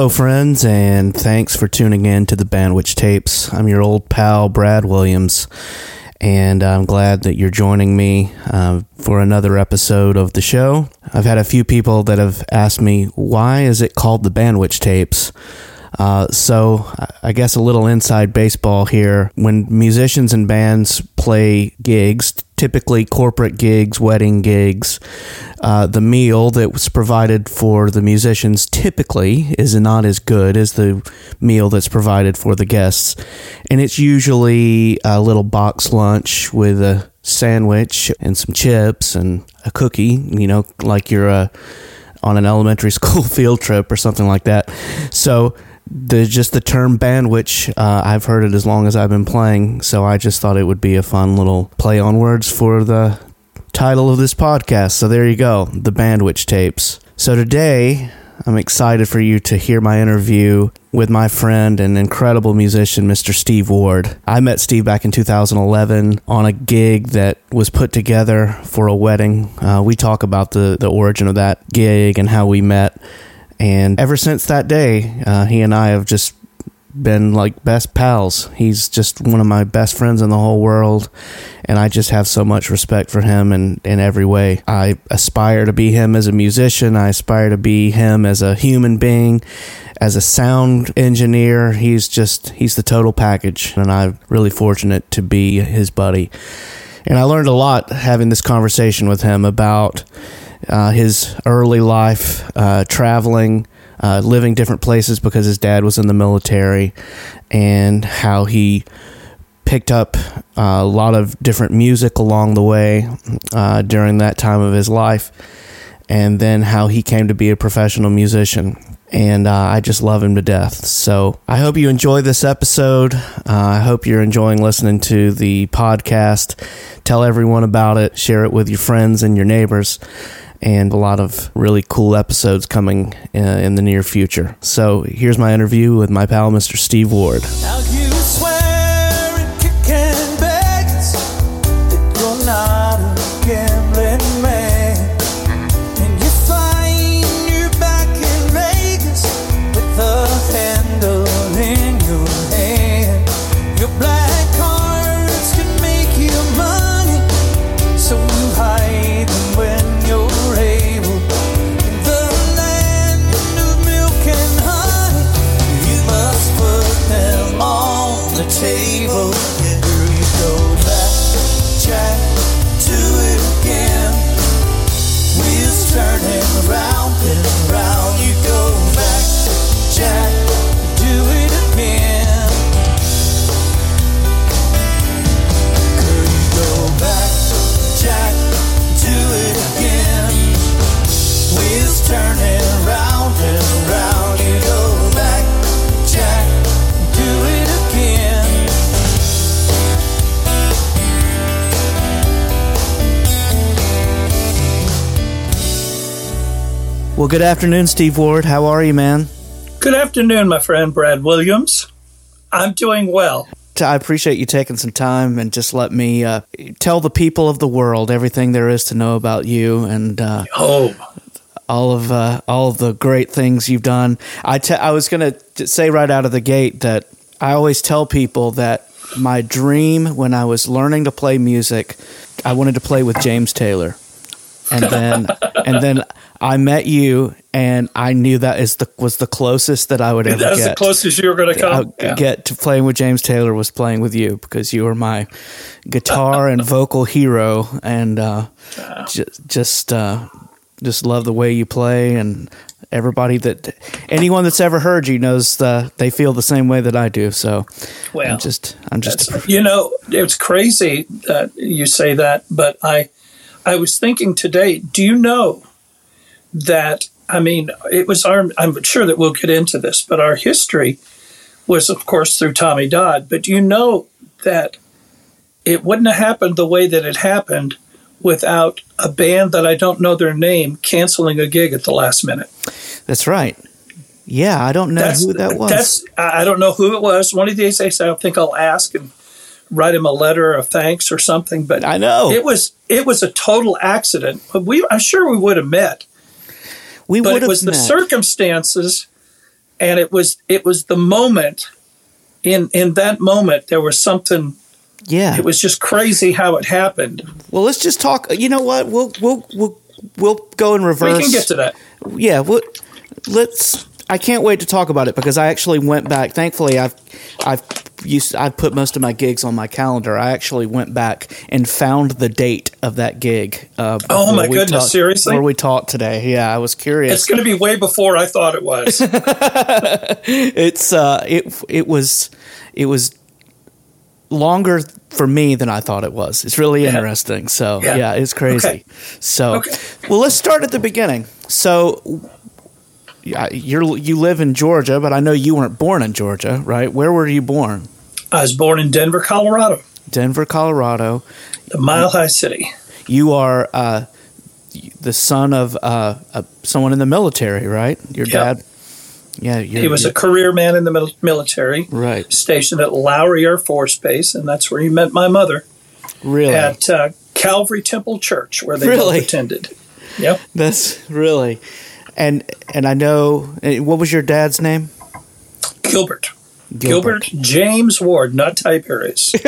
Hello, friends, and thanks for tuning in to the Bandwich Tapes. I'm your old pal, Brad Williams, and I'm glad that you're joining me uh, for another episode of the show. I've had a few people that have asked me, why is it called the Bandwich Tapes? Uh, so, I guess a little inside baseball here. When musicians and bands play gigs, typically corporate gigs, wedding gigs, uh, the meal that was provided for the musicians typically is not as good as the meal that's provided for the guests. And it's usually a little box lunch with a sandwich and some chips and a cookie, you know, like you're uh, on an elementary school field trip or something like that. So, the just the term bandwich uh, i've heard it as long as i've been playing so i just thought it would be a fun little play on words for the title of this podcast. So there you go the bandwich tapes. So today i'm excited for you to hear my interview with my friend and incredible musician mr steve ward. I met steve back in 2011 on a gig that was put together for a wedding. Uh, we talk about the, the origin of that gig and how we met and ever since that day, uh, he and I have just been like best pals. He's just one of my best friends in the whole world. And I just have so much respect for him in, in every way. I aspire to be him as a musician. I aspire to be him as a human being, as a sound engineer. He's just, he's the total package. And I'm really fortunate to be his buddy. And I learned a lot having this conversation with him about uh, his early life, uh, traveling, uh, living different places because his dad was in the military, and how he picked up uh, a lot of different music along the way uh, during that time of his life, and then how he came to be a professional musician. And uh, I just love him to death. So I hope you enjoy this episode. I hope you're enjoying listening to the podcast. Tell everyone about it, share it with your friends and your neighbors and a lot of really cool episodes coming uh, in the near future. So here's my interview with my pal, Mr. Steve Ward. Well, good afternoon, Steve Ward. How are you, man? Good afternoon, my friend Brad Williams. I'm doing well. I appreciate you taking some time and just let me uh, tell the people of the world everything there is to know about you and uh, oh, all of uh, all of the great things you've done. I, te- I was going to say right out of the gate that I always tell people that my dream when I was learning to play music, I wanted to play with James Taylor, and then and then I met you, and I knew that is the was the closest that I would ever get. That's the closest you were going to come. Yeah. Get to playing with James Taylor was playing with you because you were my guitar and vocal hero, and uh, wow. just just uh, just love the way you play, and everybody that anyone that's ever heard you knows the, they feel the same way that I do. So, well, I'm just I'm just you know it's crazy that you say that, but I I was thinking today. Do you know? that I mean, it was our. I'm sure that we'll get into this, but our history was, of course, through Tommy Dodd. But do you know that it wouldn't have happened the way that it happened without a band that I don't know their name canceling a gig at the last minute. That's right. Yeah, I don't know that's, who that was. I don't know who it was. One of these days, I think I'll ask and write him a letter of thanks or something. But I know it was it was a total accident. But We I'm sure we would have met we but it was met. the circumstances and it was it was the moment. In in that moment, there was something. Yeah. It was just crazy how it happened. well, let's just talk. You know what? We'll we'll we'll we'll go in reverse. We can get to that. yeah, well, let's. I can't wait to talk about it because I actually went back. Thankfully, I've I've used I've put most of my gigs on my calendar. I actually went back and found the date of that gig. Uh, Oh, my goodness, talked- seriously? where we talked today, yeah, I was curious. It's going to be way before I thought it was. it's uh, it it was it was longer for me than I thought it was. It's really Yeah. interesting. So yeah, Yeah. it's crazy. Okay. So Okay. well, let's start at the beginning. So. Yeah, You're you live in Georgia, but I know you weren't born in Georgia, right? Where were you born? I was born in Denver, Colorado, Denver, Colorado. the Mile High City. You are uh, the son of uh, uh, someone in the military, right? Your Yep. dad. Yeah, He was a career man in the military, right. stationed at Lowry Air Force Base, and that's where he met my mother Really, at uh, Calvary Temple Church, where they Really? both attended. Yep, that's really, and and I know. What was your dad's name? Gilbert. Gilbert, James Ward, not Tiberius.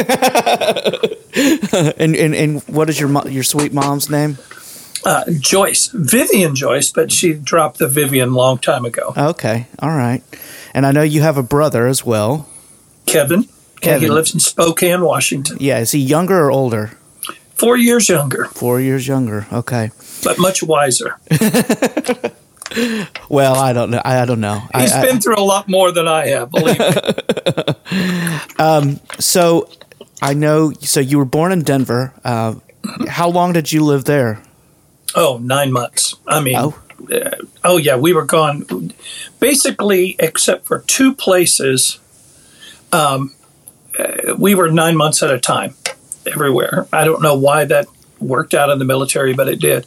and, and and what is your mo- your sweet mom's name? Uh, Joyce, Vivian Joyce, but she dropped the Vivian long time ago. Okay, all right. And I know you have a brother as well. Kevin, Kevin. he lives in Spokane, Washington. Yeah, is he younger or older? Four years younger, Four years younger. Okay. but much wiser. Well, I don't know. I, I don't know. I- He's I- been through a lot more than I have, believe me. so I know. So you were born in Denver. Uh, how long did you live there? Oh, nine months. I mean, Oh. uh, oh yeah, we were gone. Basically, except for two places, um, uh, we were nine months at a time everywhere. I don't know why that worked out in the military, but it did.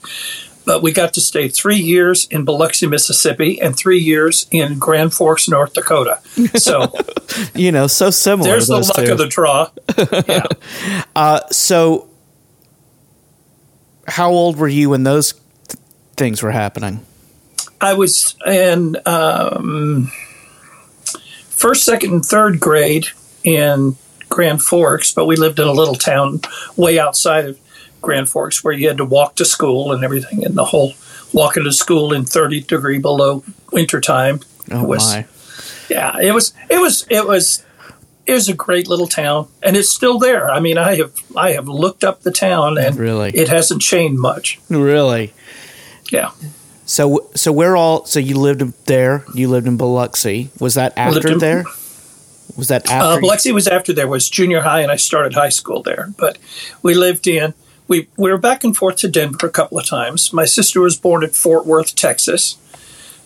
But we got to stay three years in Biloxi, Mississippi, and three years in Grand Forks, North Dakota. So You know, so similar. there's the luck two. of the draw. Yeah. So, how old were you when those th- things were happening? I was in um, first, second, and third grade in Grand Forks, but we lived in a little town way outside of Grand Forks where you had to walk to school and everything, and the whole walking to school in 30 degree below wintertime. Oh was, my! Yeah, it was, it was, it was. It was a great little town, and it's still there. I mean, I have I have looked up the town, and Really? it hasn't changed much. Really? Yeah, So, so we're all. So you lived there. You lived in Biloxi. Was that after in- there? Was that Uh, after? Biloxi was after there was junior high, and I started high school there. But we lived in we we were back and forth to Denver a couple of times. My sister was born at Fort Worth, Texas,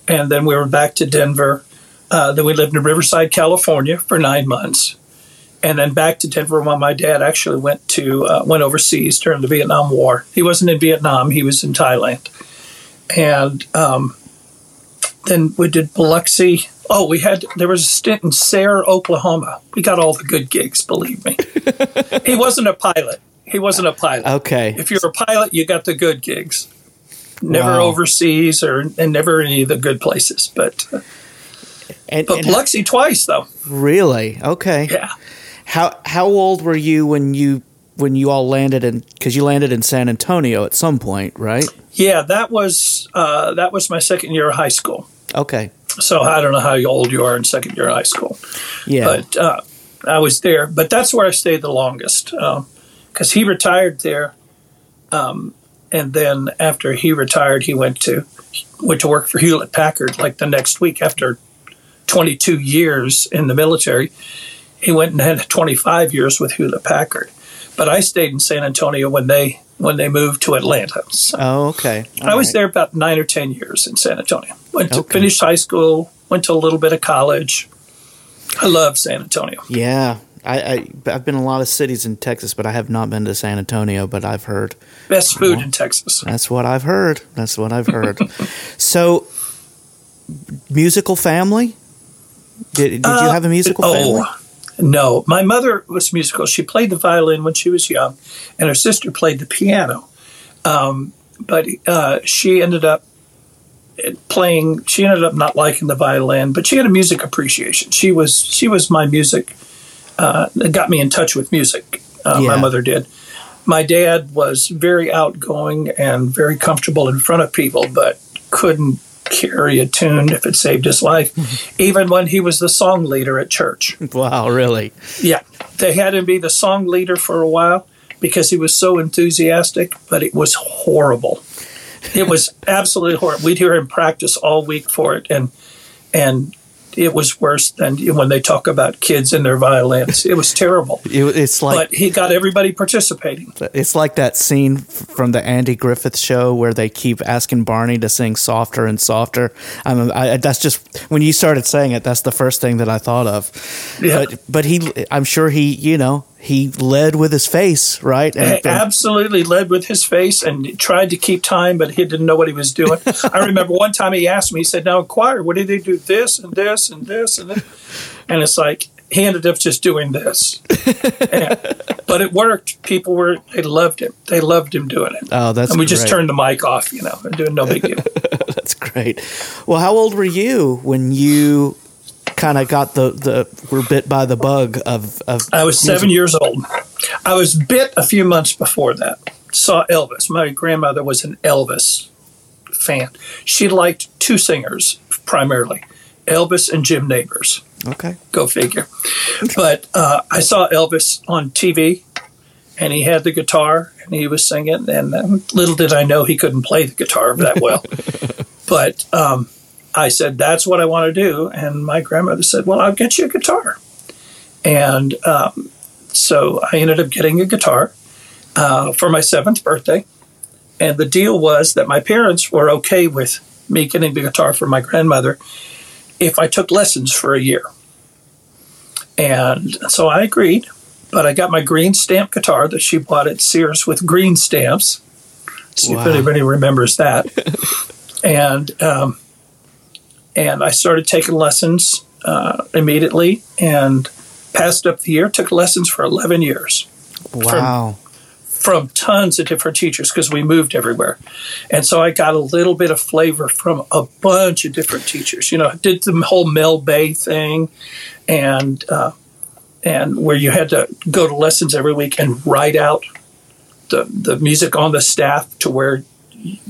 and then we were back to Denver. Uh, then we lived in Riverside, California, for nine months, and then back to Denver when my dad actually went to uh, went overseas during the Vietnam War. He wasn't in Vietnam; he was in Thailand, and um, then we did Biloxi. Oh, we had there was a stint in Sayre, Oklahoma. We got all the good gigs, believe me. he wasn't a pilot. He wasn't a pilot. okay. If you're a pilot, you got the good gigs. Never Wow. overseas or and never any of the good places. But uh, and, but and Biloxi twice though. really? Okay. Yeah. How how old were you when you when you all landed in? Because you landed in San Antonio at some point, right? Yeah, that was uh, that was my second year of high school. Okay. So I don't know how old you are in second year of high school. Yeah. but uh, I was there. But that's where I stayed the longest because he retired there, um, and then after he retired, he went to went to work for Hewlett Packard. Like the next week, after 22 years in the military, he went and had 25 years with Hewlett Packard. But I stayed in San Antonio when they when they moved to Atlanta. So oh, okay. I was there about nine or ten years in San Antonio. Went to Okay. finished high school, went to a little bit of college. I love San Antonio. Yeah. I, I I've been in a lot of cities in Texas, but I have not been to San Antonio. But I've heard Best food in Texas. that's what I've heard. That's what I've heard. so, musical family. Did, did you Uh, have a musical family? Oh, no. My mother was musical. She played the violin when she was young, and her sister played the piano. Um, but uh, she ended up playing. She ended up not liking the violin, but she had a music appreciation. She was she was my music. Uh, got me in touch with music. Uh, Yeah. My mother did. My dad was very outgoing and very comfortable in front of people, but couldn't carry a tune if it saved his life, even when he was the song leader at church. Wow, really? Yeah, they had him be the song leader for a while because he was so enthusiastic, but it was horrible. It was absolutely horrible. We'd hear him practice all week for it, and and it was worse than when they talk about kids and their violins. It was terrible. It, it's like But he got everybody participating. it's like that scene from the Andy Griffith show where they keep asking Barney to sing softer and softer. I mean, I, that's just when you started saying it. That's the first thing that I thought of. Yeah. But but he, I'm sure he, you know, he led with his face, right? And- absolutely led with his face and tried to keep time, but he didn't know what he was doing. I remember one time he asked me, he said, Now, choir, what do they do? This and this and this and this. And it's like, he ended up just doing this. And- but it worked. People were, they loved him. They loved him doing it. oh, that's and we just turned the mic off, you know, and doing no big deal. That's great. Well, how old were you when you kind of got the the were bit by the bug of of I was seven years old. I was bit a few months before that. Saw Elvis. My grandmother was an Elvis fan. She liked two singers primarily, Elvis and Jim Nabors. okay. Go figure. But uh, I saw Elvis on TV, and he had the guitar and he was singing. And um, little did I know he couldn't play the guitar that well. but um, I said, "That's what I want to do." And my grandmother said, "Well, I'll get you a guitar." And um, so I ended up getting a guitar uh, for my seventh birthday. And the deal was that my parents were okay with me getting the guitar for my grandmother if I took lessons for a year. And so I agreed, but I got my green stamp guitar that she bought at Sears with green stamps. See Wow. if anybody remembers that. and um, and I started taking lessons uh, immediately and passed up the year. Took lessons for eleven years Wow. from tons of different teachers because we moved everywhere. And so I got a little bit of flavor from a bunch of different teachers. You know, I did the whole Mel Bay thing and uh, and where you had to go to lessons every week and write out the, the music on the staff to where,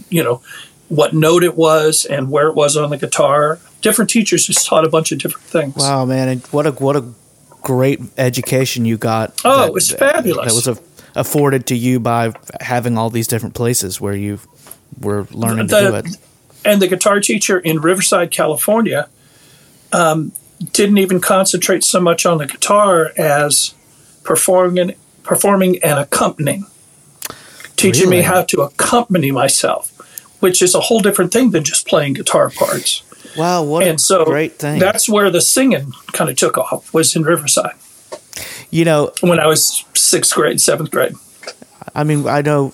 you know, what note it was and where it was on the guitar. Different teachers just taught a bunch of different things. Wow, man, and what a what a great education you got. Oh, that- it was fabulous. That was a, afforded to you by having all these different places where you were learning to do it. and the guitar teacher in Riverside, California, um, didn't even concentrate so much on the guitar as performing, performing and accompanying, teaching Really? me how to accompany myself, which is a whole different thing than just playing guitar parts. Wow, what and a so great thing! that's where the singing kind of took off was in Riverside you know, when I was sixth grade, seventh grade. I mean, I know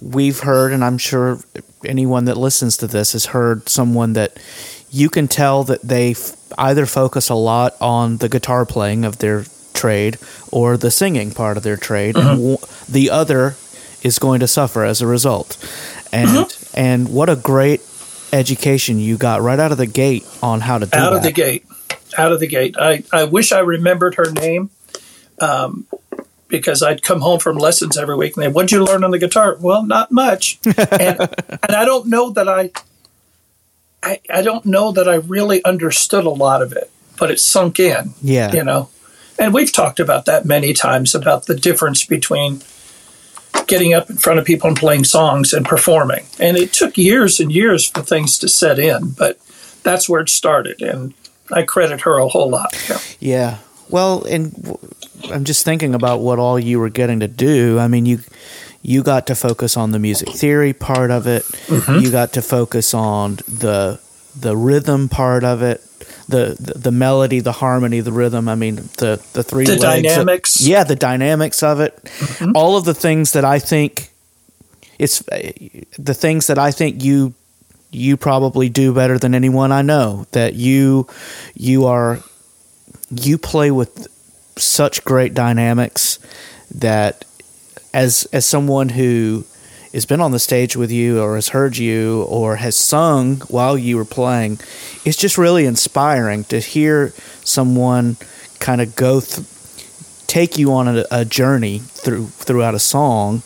we've heard, and I'm sure anyone that listens to this has heard someone that you can tell that they f- either focus a lot on the guitar playing of their trade or the singing part of their trade, and mm-hmm. w- the other is going to suffer as a result. And mm-hmm. And what a great education you got right out of the gate on how to do it. out that. of the gate. Out of the gate. I, I wish i remembered her name um, because i'd come home from lessons every week and they what'd you learn on the guitar? Well not much. And, and i don't know that I, I i don't know that i really understood a lot of it but it sunk in yeah, you know? And we've talked about that many times about the difference between getting up in front of people and playing songs and performing and it took years and years for things to set in but that's where it started and i credit her a whole lot yeah. Yeah. Well, and I'm just thinking about what all you were getting to do. I mean, you you got to focus on the music theory part of it. Mm-hmm. You got to focus on the the rhythm part of it. The, the the melody, the harmony, the rhythm. I mean, the the three The of- dynamics. Mm-hmm. yeah, the dynamics of it. All of the things that I think it's the things that I think you you probably do better than anyone I know. That you you are you play with such great dynamics that as as someone who has been on the stage with you or has heard you or has sung while you were playing, it's just really inspiring to hear someone kind of go th- take you on a, a journey through throughout a song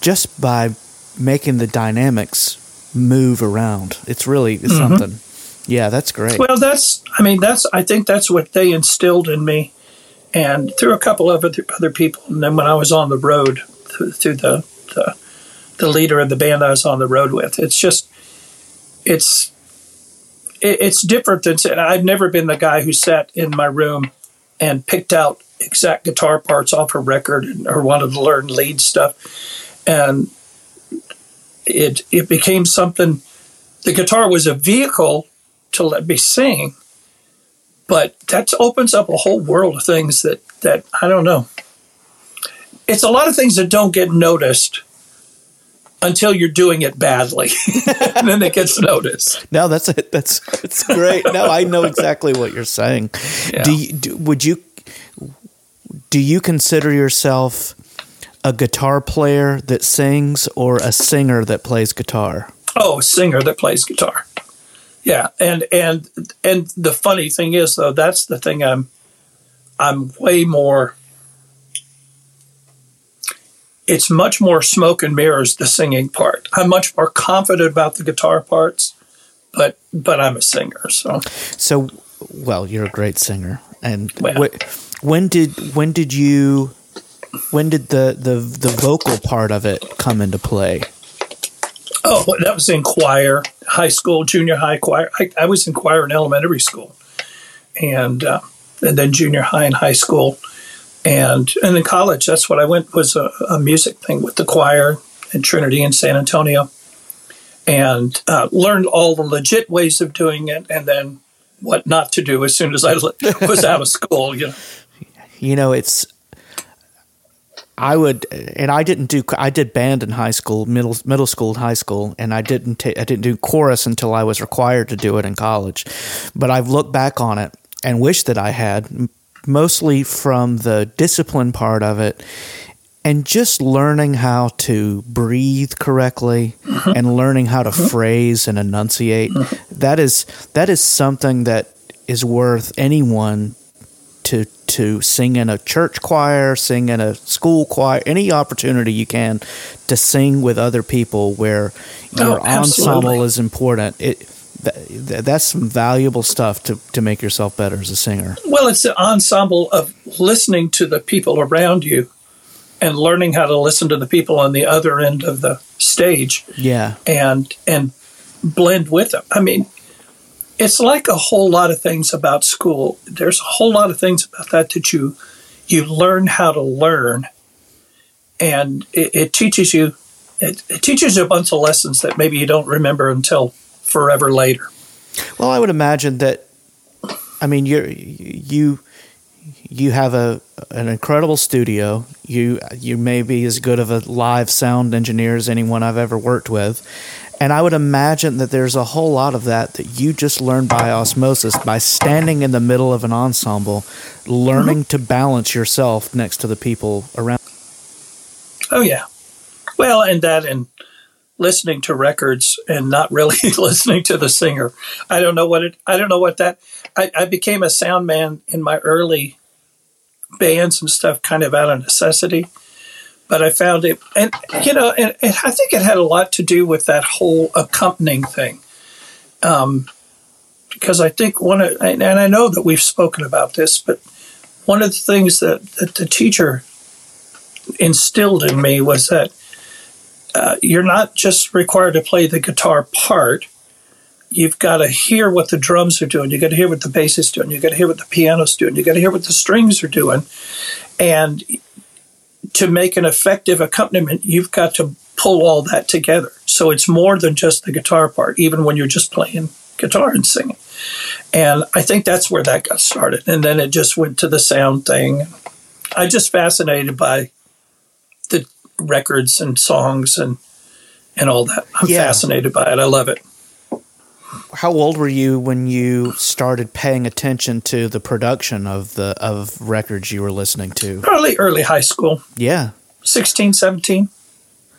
just by making the dynamics move around. It's really it's mm-hmm. something. Yeah, that's great. Well, that's I mean that's I think that's what they instilled in me, and through a couple of other, other people. And then when I was on the road through, through the, the the leader of the band I was on the road with, it's just it's it's different than I've never been the guy who sat in my room and picked out exact guitar parts off a record or wanted to learn lead stuff, and it it became something. The guitar was a vehicle to let me sing, but that opens up a whole world of things that that I don't know. It's a lot of things that don't get noticed until you're doing it badly, and then it gets noticed. No, that's it. That's that's great. No, I know exactly what you're saying. Yeah. Do, you, do would you do you consider yourself a guitar player that sings or a singer that plays guitar? Oh, a singer that plays guitar. Yeah, and and and the funny thing is though, that's the thing I'm I'm way more it's much more smoke and mirrors the singing part. I'm much more confident about the guitar parts, but but I'm a singer, so So well, you're a great singer. And well, wh- when did when did you when did the, the the vocal part of it come into play? Oh, that was in choir, high school, junior high choir. I, I was in choir in elementary school, and uh, and then junior high and high school, and and in college. That's what I went was a, a music thing with the choir at Trinity in San Antonio, and uh, learned all the legit ways of doing it, and then what not to do as soon as I was out of school. You know, you know it's I would, and I didn't do. I did band in high school, middle middle school, high school, and I didn't. I didn't do chorus until I was required to do it in college. But I've looked back on it and wish that I had, mostly from the discipline part of it, and just learning how to breathe correctly mm-hmm. and learning how to mm-hmm. phrase and enunciate. Mm-hmm. That is that is something that is worth anyone to to sing in a church choir, sing in a school choir, any opportunity you can to sing with other people where your oh, ensemble is important. It th- that's some valuable stuff to, to make yourself better as a singer. Well, it's an ensemble of listening to the people around you and learning how to listen to the people on the other end of the stage. Yeah. And and blend with them. I mean, it's like a whole lot of things about school. There's a whole lot of things about that that you you learn how to learn, and it, it teaches you it, it, teaches you a bunch of lessons that maybe you don't remember until forever later. Well, I would imagine that. I mean, you you you have a an incredible studio. You you may be as good of a live sound engineer as anyone I've ever worked with, and I would imagine that there's a whole lot of that that you just learn by osmosis, by standing in the middle of an ensemble, learning mm-hmm. to balance yourself next to the people around. Oh, yeah. Well, and that and listening to records and not really listening to the singer. I don't know what it, I don't know what that, I, I became a sound man in my early bands and stuff kind of out of necessity but I found it, and you know, and, and, I think it had a lot to do with that whole accompanying thing, um, because I think one of, and I know that we've spoken about this, but one of the things that, that the teacher instilled in me was that uh, you're not just required to play the guitar part. You've got to hear what the drums are doing. You've got to hear what the bass is doing. You've got to hear what the piano's doing. You've got to hear what the strings are doing, and to make an effective accompaniment, you've got to pull all that together. So it's more than just the guitar part, even when you're just playing guitar and singing. And I think that's where that got started. And then it just went to the sound thing. I'm just fascinated by records and songs and and all that. I'm yeah. fascinated by it. I love it how old were you when you started paying attention to the production of the of records you were listening to? Probably early high school. Yeah. 16, 17.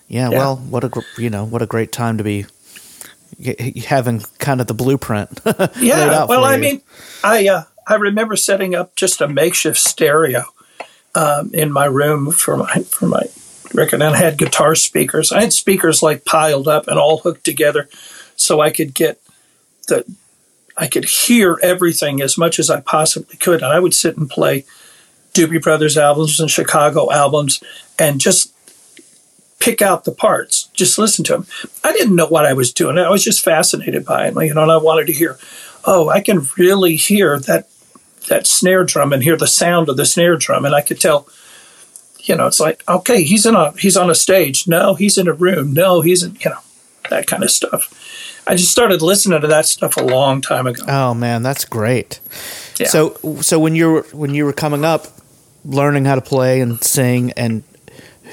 Yeah, Yeah. well, what a you know what a great time to be having kind of the blueprint. laid Yeah. Well, I mean, I uh, I remember setting up just a makeshift stereo um, in my room for my for my record, and I had guitar speakers. I had speakers like piled up and all hooked together, so I could get the I could hear everything as much as I possibly could, and I would sit and play Doobie Brothers albums and Chicago albums, and just pick out the parts, just listen to them. I didn't know what I was doing. I was just fascinated by it, you know, and I wanted to hear. Oh, I can really hear that that snare drum and hear the sound of the snare drum, and I could tell. You know, it's like okay, he's in a he's on a stage. No, he's in a room. No, he's in you know that kind of stuff. I just started listening to that stuff a long time ago. oh man, that's great. Yeah. So so when you were when you were coming up, learning how to play and sing, and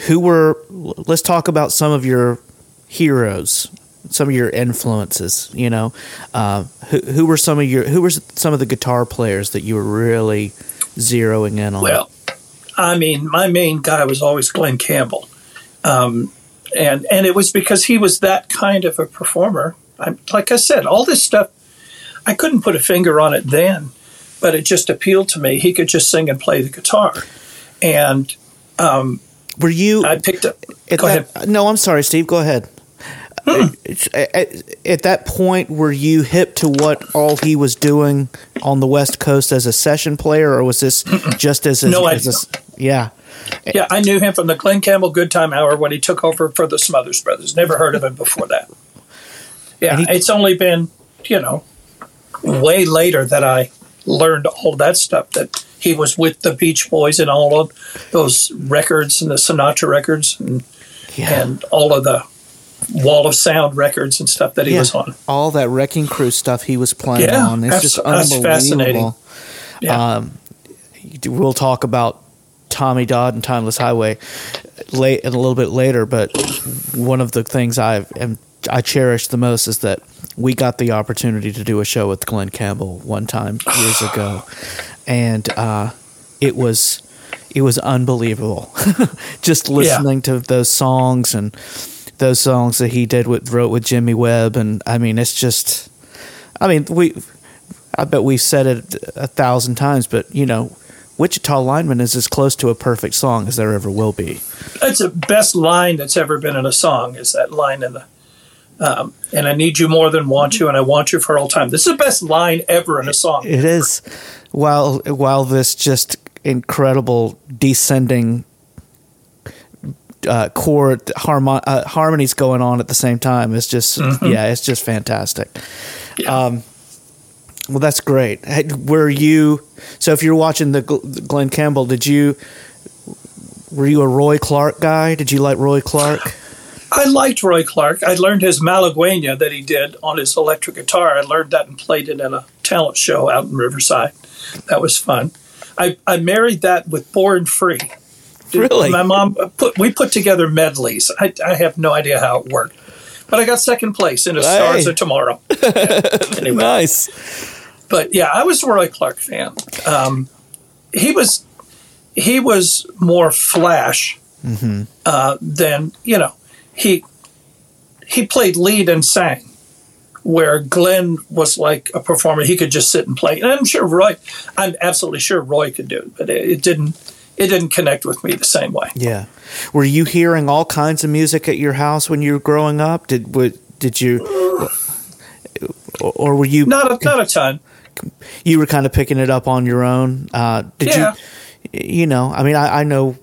who were let's talk about some of your heroes, some of your influences. You know, uh, who who were some of your who were some of the guitar players that you were really zeroing in on? Well, I mean, my main guy was always Glen Campbell, um, and and it was because he was that kind of a performer. I, like I said, all this stuff, I couldn't put a finger on it then, but it just appealed to me. He could just sing and play the guitar, and um, were you I picked up. Go that, ahead. No, I'm sorry, Steve. Go ahead. At, at- at that point, were you hip to what all he was doing on the West Coast as a session player, or was this just as a, No as a idea. s- yeah? Yeah, I knew him from the Glen Campbell Good Time Hour when he took over for the Smothers Brothers. Never heard of him before that. Yeah, he- it's only been, you know, way later that I learned all that stuff that he was with the Beach Boys and all of those records and the Sinatra records and, Yeah, and all of the Wall of Sound records and stuff that he yeah. was on. all that Wrecking Crew stuff he was playing Yeah, on. It's that's- just that's unbelievable. fascinating. Yeah. Um, we'll talk about Tommy Dodd and Timeless Highway late and a little bit later, but one of the things I am I cherish the most is that we got the opportunity to do a show with Glen Campbell one time years ago, and uh, it was it was unbelievable. Just listening to those songs and those songs that he did with wrote with Jimmy Webb, and I mean, it's just, I mean, we, I bet we've said it a thousand times, but you know, Wichita Lineman is as close to a perfect song as there ever will be. That's the best line that's ever been in a song. Is that line in the um, and I need you more than want you, and I want you for all time. This is the best line ever in a song. It is, while while this just incredible descending uh, chord harmon- uh, harmonies going on at the same time is just yeah, it's just fantastic. Yeah. Um, well, that's great. Were you so? If you're watching the Glen Campbell, did you were you a Roy Clark guy? Did you like Roy Clark? I liked Roy Clark. I learned his Malaguena that he did on his electric guitar. I learned that and played it in a talent show out in Riverside. That was fun. I, I married that with Born Free. Really? My mom put we put together medleys. I, I have no idea how it worked, but I got second place in a Stars of Tomorrow. anyway, Nice. But yeah, I was a Roy Clark fan. Um, he was he was more flash uh, than you know. He he played lead and sang, where Glenn was like a performer. He could just sit and play. And I'm sure Roy, I'm absolutely sure Roy could do it, but it, it didn't. It didn't connect with me the same way. Yeah. Were you hearing all kinds of music at your house when you were growing up? Did would, did you or were you Not a, not a ton. You were kind of picking it up on your own? Uh, did Yeah. you you know, I mean I, I know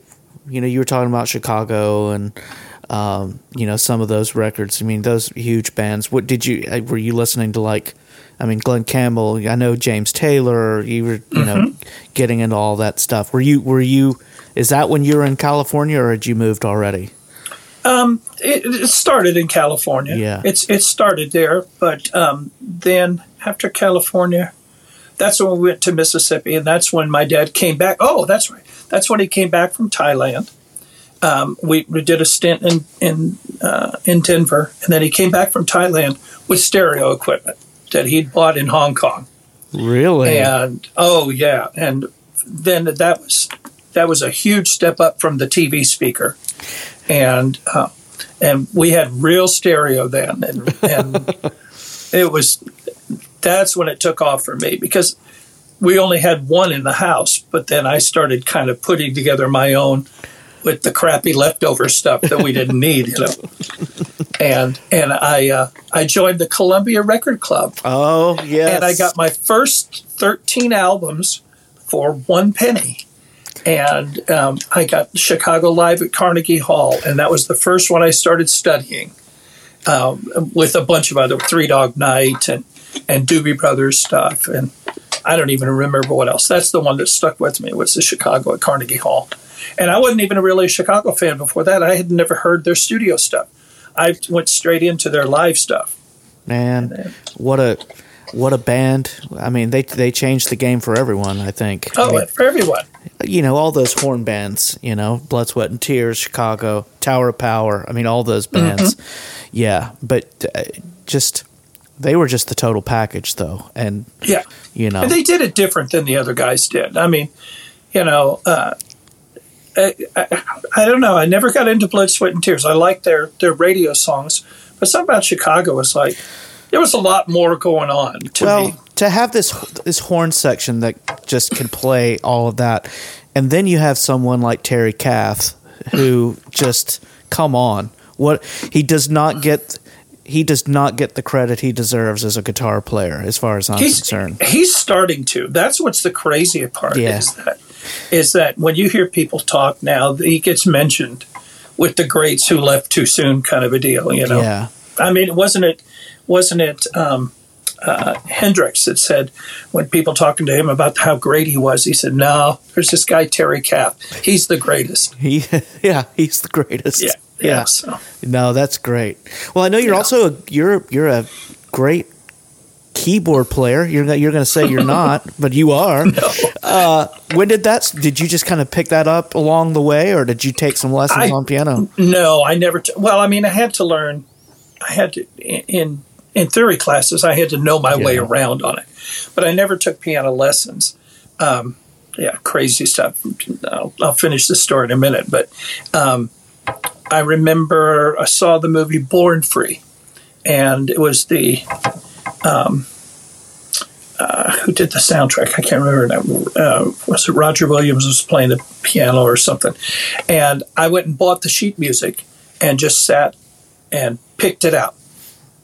you know you were talking about Chicago and um, you know some of those records. I mean those huge bands. What did you uh, were you listening to like I mean Glen Campbell, I know James Taylor, you were you know getting into all that stuff. Were you were you is that when you were in California or had you moved already? it, it started in California. Yeah. it's it started there, but um, then after California, that's when we went to Mississippi, and that's when my dad came back. Oh, that's right. That's when he came back from Thailand. Um, we, we did a stint in in uh, in Denver, and then he came back from Thailand with stereo equipment that he'd bought in Hong Kong. Really? And oh yeah, and then that was that was a huge step up from the TV speaker, and uh, and we had real stereo then, and, and it was that's when it took off for me because we only had one in the house, but then I started kind of putting together my own with the crappy leftover stuff that we didn't need, you know. And and I uh, I joined the Columbia Record Club. Oh yes, and I got my first thirteen albums for one penny. And um, I got Chicago Live at Carnegie Hall, and that was the first one I started studying um, with a bunch of other Three Dog Night and and Doobie Brothers stuff, and I don't even remember what else. That's the one that stuck with me was the Chicago at Carnegie Hall, and I wasn't even a really Chicago fan before that. I had never heard their studio stuff. I went straight into their live stuff. Man, what a what a band! I mean, they they changed the game for everyone. I think. Oh, I mean, for everyone. You know, all those horn bands. You know, Blood, Sweat, and Tears, Chicago, Tower of Power. I mean, all those bands. Mm-hmm. Yeah, but uh, just they were just the total package, though, and yeah, you know, and they did it different than the other guys did. I mean, you know, uh, I, I, I, don't know. I never got into Blood, Sweat, and Tears. I liked their their radio songs, but something about Chicago was like there was a lot more going on. To well, me. to have this this horn section that just can play all of that, and then you have someone like Terry Kath who just come on. What he does not get he does not get the credit he deserves as a guitar player, as far as I'm he's, concerned. He's starting to. That's what's the crazy part yeah. is that is that when you hear people talk now, he gets mentioned with the greats who left too soon, kind of a deal. You know, yeah. I mean, wasn't it wasn't it um, uh, Hendrix that said when people talking to him about how great he was, he said, "No, there's this guy Terry Kath. He's the greatest. He, yeah, he's the greatest. Yeah, yeah. yeah so. No, that's great. Well, I know you're yeah. also a, you're you're a great keyboard player. You're you're going to say you're not, but you are. No. Uh, when did that? Did you just kind of pick that up along the way, or did you take some lessons I, on piano? No, I never. T- well, I mean, I had to learn. I had to in in theory classes. I had to know my yeah. way around on it, but I never took piano lessons. Um, yeah, crazy stuff. I'll, I'll, finish the story in a minute, but um, I remember I saw the movie Born Free, and it was the um, uh, who did the soundtrack? I can't remember. Uh, was it Roger Williams was playing the piano or something? And I went and bought the sheet music and just sat and picked it out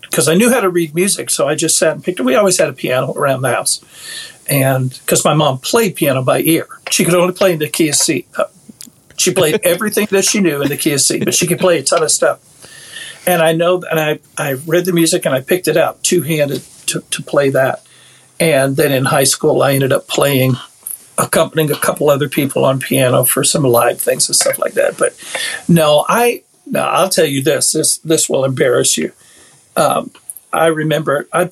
because I knew how to read music. So I just sat and picked it. We always had a piano around the house, and because my mom played piano by ear, she could only play in the key of C. She played everything that she knew in the key of C, but she could play a ton of stuff. And I know, and I, I read the music and I picked it out two handed to, to play that. And then in high school, I ended up playing, accompanying a couple other people on piano for some live things and stuff like that. But no, I, no, I'll tell you this, this, this will embarrass you. Um, I remember I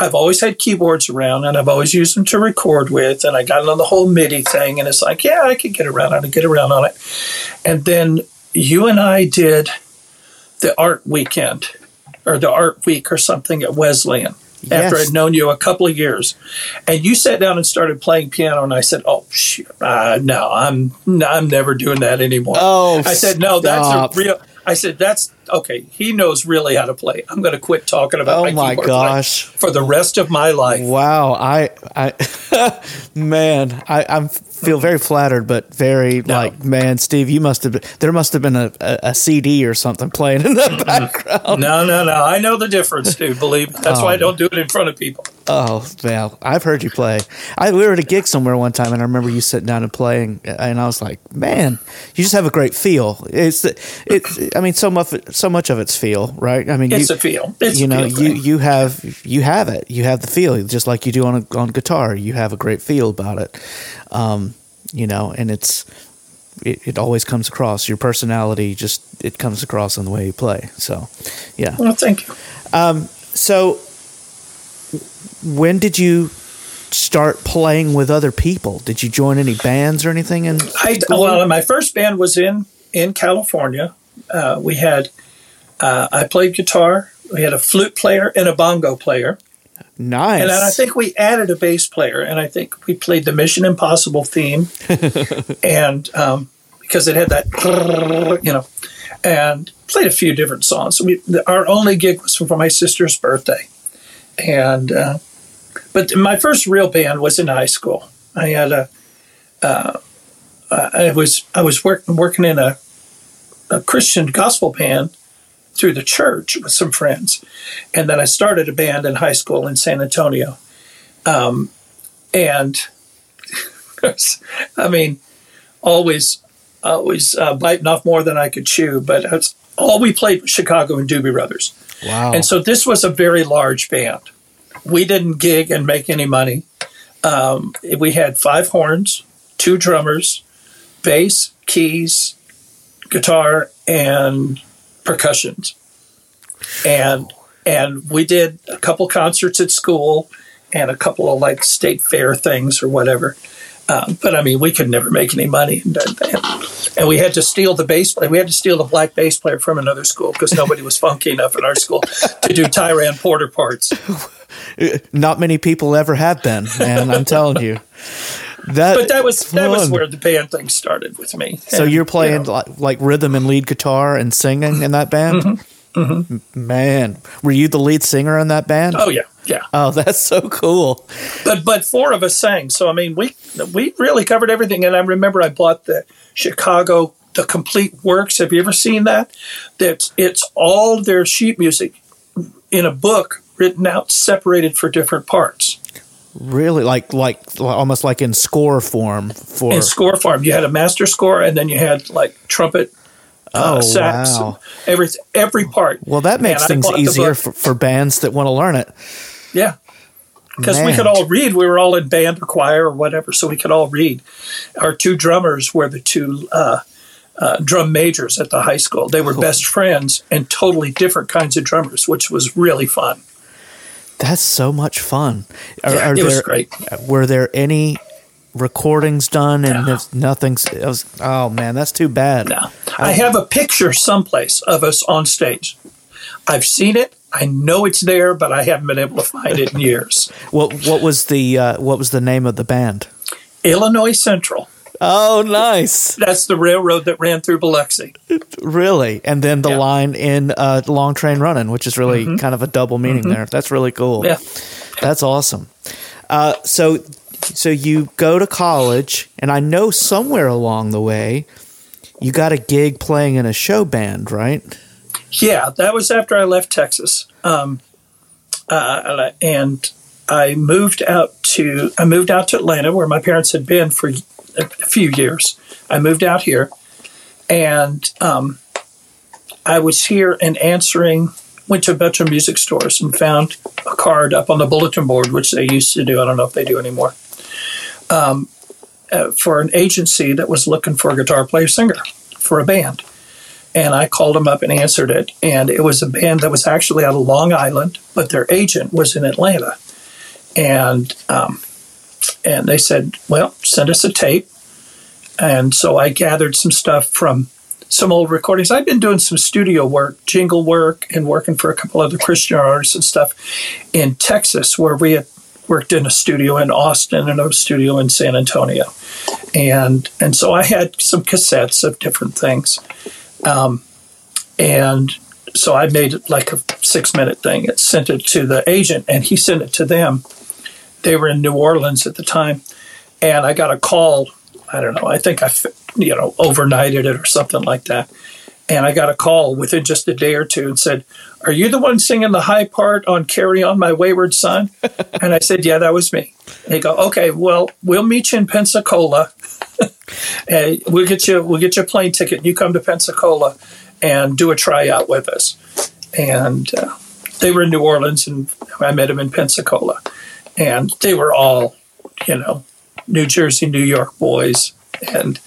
I've always had keyboards around and I've always used them to record with. And I got on the whole MIDI thing and it's like, yeah, I could get around on it, get around on it. And then you and I did the art weekend or the art week or something at Wesleyan. Yes. After I'd known you a couple of years, and you sat down and started playing piano, and I said, "Oh, shit, uh, no, I'm I'm never doing that anymore." Oh, I said, "No, stop. that's a real." I said, "That's okay, he knows really how to play. I'm going to quit talking about oh my, my gosh for the rest of my life. Wow, I, I, man, I, I'm feel very flattered, but very no. like, man, Steve, you must have been there. Must have been a, a, a CD or something playing in the mm-hmm. background. No, no, no. I know the difference, dude. Believe me. That's oh. why I oh. don't do it in front of people. Oh, well, I've heard you play. I we were at a gig somewhere one time, and I remember you sitting down and playing, and I was like, man, you just have a great feel. It's it's. I mean, so much so much of it's feel, right? I mean, it's you, a feel. It's you know, you thing. you have you have it. You have the feel, just like you do on a, on guitar. You have a great feel about it. Um, you know, and it's it, it always comes across. Your personality just it comes across in the way you play. So, yeah. Well, thank you. Um, so, when did you start playing with other people? Did you join any bands or anything? In I, well, my first band was in in California. Uh, we had uh, I played guitar. We had a flute player and a bongo player. Nice. And I think we added a bass player, and I think we played the Mission Impossible theme, and um, because it had that, you know, and played a few different songs. We, our only gig was for my sister's birthday, and uh, but my first real band was in high school. I had a uh, I was I was working working in a a Christian gospel band through the church with some friends, and then I started a band in high school in San Antonio, um, and I mean, always always uh, biting off more than I could chew, but that's all we played was Chicago and Doobie Brothers. Wow! And so this was a very large band. We didn't gig and make any money. Um, we had five horns, two drummers, bass, keys, guitar, and percussions. And and we did a couple concerts at school and a couple of like state fair things or whatever. Um, but I mean, we could never make any money, and, and, we had to steal the bass player. We had to steal the black bass player from another school because nobody was funky enough in our school to do Tiran Porter parts. Not many people ever have been, man. I'm telling you. That, but that was fun. that was where the band thing started with me. So and, you're playing you know, like, like, rhythm and lead guitar and singing in that band. Mm-hmm. Mm-hmm. Man, were you the lead singer in that band? Oh yeah, yeah. Oh, that's so cool. But but four of us sang, so I mean we we really covered everything. And I remember I bought the Chicago the complete works. Have you ever seen that? That it's all their sheet music in a book written out, separated for different parts. Really, like like almost like in score form for in score form. You had a master score, and then you had like trumpet, uh, oh, sax, wow. every every part. Well, that makes things easier for, for bands that want to learn it. Yeah, because we could all read. We were all in band or choir or whatever, so we could all read. Our two drummers were the two uh, uh, drum majors at the high school. They were cool. best friends and totally different kinds of drummers, which was really fun. That's so much fun. Are, yeah, are it there, was great. Were there any recordings done and no. nothing's was, oh man that's too bad no I, I have a picture someplace of us on stage i've seen it i know it's there but i haven't been able to find it in years what what was the uh, what was the name of the band illinois central Oh, nice. That's the railroad that ran through Biloxi. Really? And then the yeah. line in uh, Long Train Running, which is really mm-hmm. kind of a double meaning mm-hmm. there. That's really cool. Yeah. That's awesome. Uh, so, so you go to college, and I know somewhere along the way you got a gig playing in a show band, right? Yeah, that was after I left Texas. Um, uh, and I moved out to I moved out to Atlanta, where my parents had been for a few years. I moved out here, and um, I was here and answering. Went to a bunch of music stores and found a card up on the bulletin board, which they used to do. I don't know if they do anymore. Um, uh, for an agency that was looking for a guitar player singer for a band. And I called them up and answered it. And it was a band that was actually out of Long Island, but their agent was in Atlanta. And um, and they said, well, send us a tape. And so I gathered some stuff from some old recordings. I've been doing some studio work, jingle work, and working for a couple other Christian artists and stuff in Texas, where we had worked in a studio in Austin and a studio in San Antonio. And and so I had some cassettes of different things. Um, and so I made it like a six minute thing and sent it to the agent, and he sent it to them they were in New Orleans at the time, and I got a call. I don't know. I think I, you know, overnighted it or something like that. And I got a call within just a day or two and said, "Are you the one singing the high part on "Carry On, My Wayward Son"?" and I said, "Yeah, that was me." And they go, "Okay, well, we'll meet you in Pensacola. and we'll get you we'll get you a plane ticket. And You come to Pensacola and do a tryout with us." And uh, they were in New Orleans, and I met them in Pensacola and they were all, you know, New Jersey, New York boys, and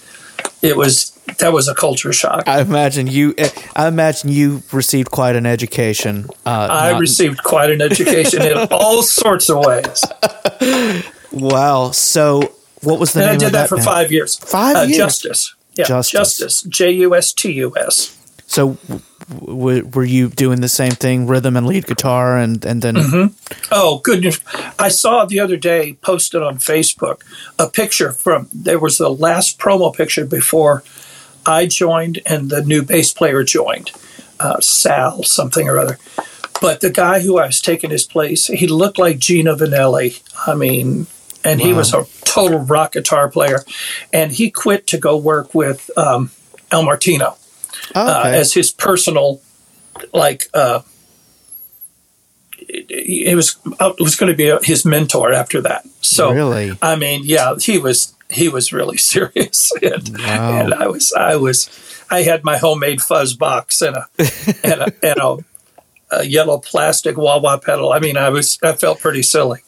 it was that was a culture shock. I imagine you. I imagine you received quite an education. Uh, I not, received quite an education in all sorts of ways. Wow. So, what was the and? I did that, that, for now? five years. Five uh, years. Justus. Yeah. Justus. Justus. J U S T U S. So, w- were you doing the same thing, rhythm and lead guitar, and and then? Mm-hmm. Oh goodness! I saw the other day posted on Facebook a picture from there was the last promo picture before I joined and the new bass player joined, uh, Sal something or other. But the guy who I was taking his place, he looked like Gino Vannelli. I mean, and he was a total rock guitar player. And he quit to go work with um, Al Martino uh, Okay. as his personal, like, uh, it, it was it was going to be his mentor after that. So Really? I mean, yeah, he was he was really serious, and, Wow. and I was I was I had my homemade fuzz box and a and a, and a, a yellow plastic wah wah pedal. I mean, I was I felt pretty silly,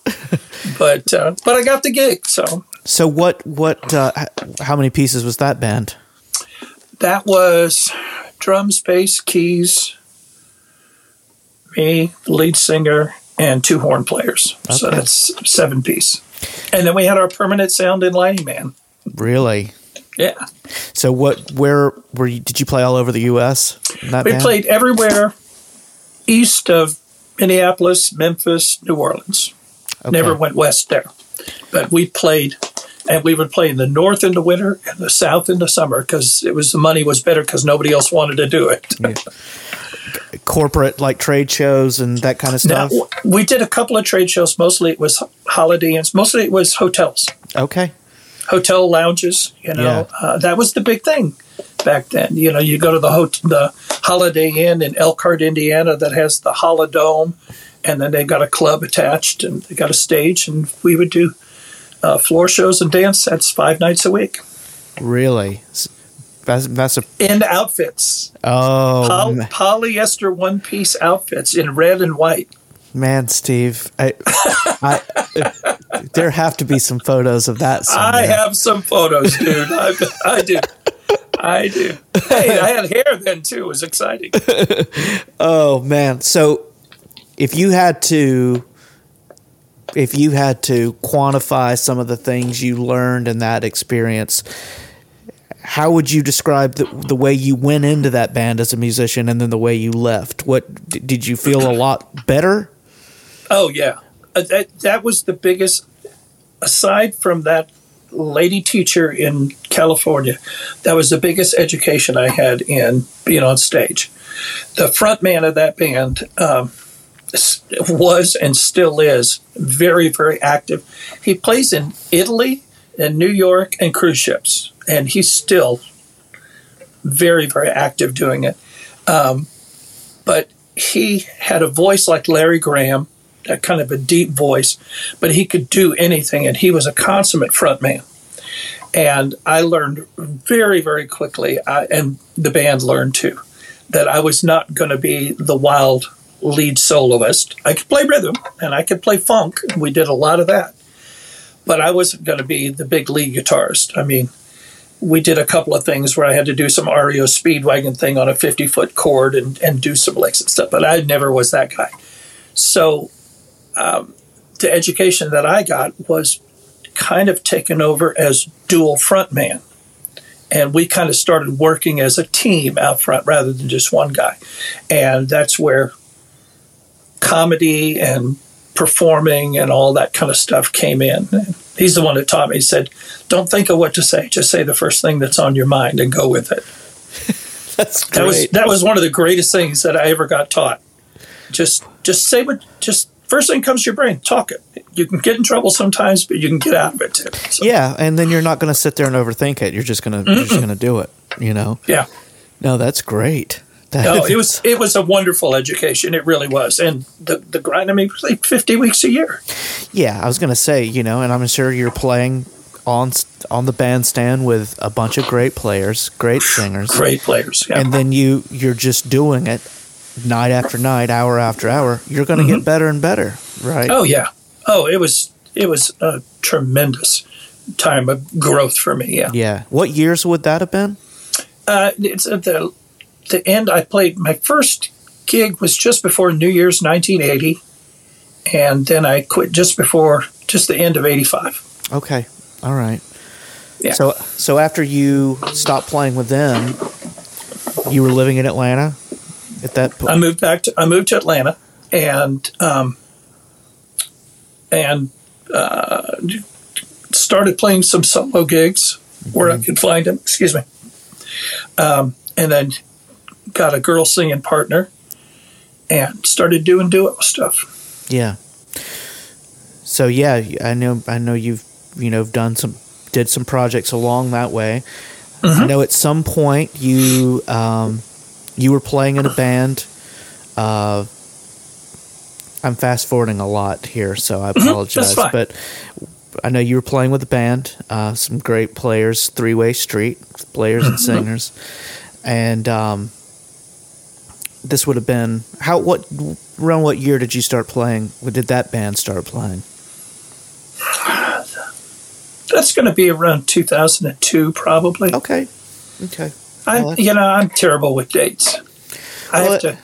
but uh, but I got the gig. So so what? What? Uh, how many pieces was that band? That was drums, bass, keys, me, the lead singer, and two horn players. So that's seven piece. And then we had our permanent sound in Lighting Man. Really? Yeah. So what? Where were you? Did you play all over the U.S. that We band? played everywhere east of Minneapolis, Memphis, New Orleans. Okay. Never went west there. But we played, and we would play in the north in the winter and the south in the summer because it was the money was better because nobody else wanted to do it. corporate like trade shows and that kind of stuff. Now, we did a couple of trade shows. Mostly it was Holiday Inns. Mostly it was hotels, Okay. hotel lounges. You know, Yeah. uh, that was the big thing back then. You know, you go to the hot- the Holiday Inn in Elkhart, Indiana, that has the Holidome, and then they've got a club attached, and they got a stage, and we would do uh, floor shows and dance sets five nights a week Really? That's, that's a in outfits, oh Pol- ma- polyester one piece outfits in red and white. man, Steve. I, I, there have to be some photos of that. Somewhere. I have some photos, dude. I, I do. I do. Hey, I had hair then too. It was exciting. Oh man! So if you had to, if you had to quantify some of the things you learned in that experience, how would you describe the the way you went into that band as a musician and then the way you left? What did you feel a lot better? Oh yeah, Uh, that that was the biggest. Aside from that lady teacher in California, that was the biggest education I had in being on stage. The front man of that band um, was and still is very very active. He plays in Italy and New York and cruise ships, and he's still very very active doing it. Um, but he had a voice like Larry Graham a kind of a deep voice, but he could do anything, and he was a consummate frontman. And I learned very, very quickly, I, and the band learned too, that I was not going to be the wild lead soloist. I could play rhythm and I could play funk. and We did a lot of that, but I wasn't going to be the big lead guitarist. I mean, we did a couple of things where I had to do some REO Speedwagon thing on a 50 foot chord and, and do some licks and stuff, but I never was that guy. So um, the education that I got was kind of taken over as dual frontman. And we kind of started working as a team out front rather than just one guy. And that's where comedy and performing and all that kind of stuff came in. He's the one that taught me. He said, Don't think of what to say, just say the first thing that's on your mind and go with it. That's That was great. that was one of the greatest things that I ever got taught. Just just say what just first thing comes to your brain, talk it. You can get in trouble sometimes, but you can get out of it too. So, yeah, and then you're not going to sit there and overthink it. You're just gonna you're just gonna do it. You know. yeah. No, that's great. No, it was it was a wonderful education. It really was. And the the grind I mean was like fifty weeks a year. Yeah, I was gonna say, you know, and I'm sure you're playing on on the bandstand with a bunch of great players, great singers, Great players. Yeah. and then you you're just doing it night after night, hour after hour. You're gonna get better and better, right? oh yeah. Oh, it was it was a tremendous time of growth for me. Yeah. Yeah. What years would that have been? Uh, it's at the the end. I played my first gig was just before New Year's 1980, and then I quit just before just the end of '85. Okay. All right. Yeah. So so after you stopped playing with them, you were living in Atlanta at that point. I moved back to I moved to Atlanta, and um, and uh, started playing some solo gigs where I could find them. Excuse me. um, and then got a girl singing partner and started doing duo stuff. Yeah. So yeah, I know I know you've you know done some did some projects along that way. Mm-hmm. I know at some point you um, you were playing in a band. Uh, I'm fast forwarding a lot here, so I Mm-hmm. apologize. but I know you were playing with a band, uh, some great players, Three Way Street players and Mm-hmm. singers, and um, this would have been how what around what year did you start playing? When did that band start playing? That's going to be around 2002, probably. Okay, okay. I, Well, you know, I'm terrible with dates. I Well, have to,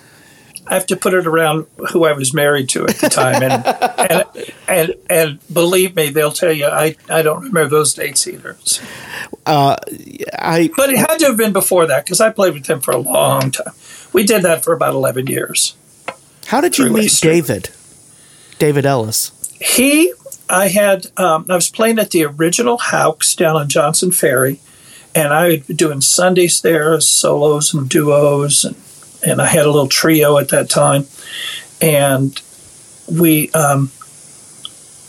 I have to put it around who I was married to at the time, and and and and believe me, they'll tell you I I don't remember those dates either. So- Uh, I but it had to have been before that because I played with them for a long time. We did that for about 11 years. how did you meet. David? David Ellis. He, I had, um, I was playing at the original Hawks down on Johnson Ferry, and I was doing Sundays there, solos and duos, and, and I had a little trio at that time, and we um,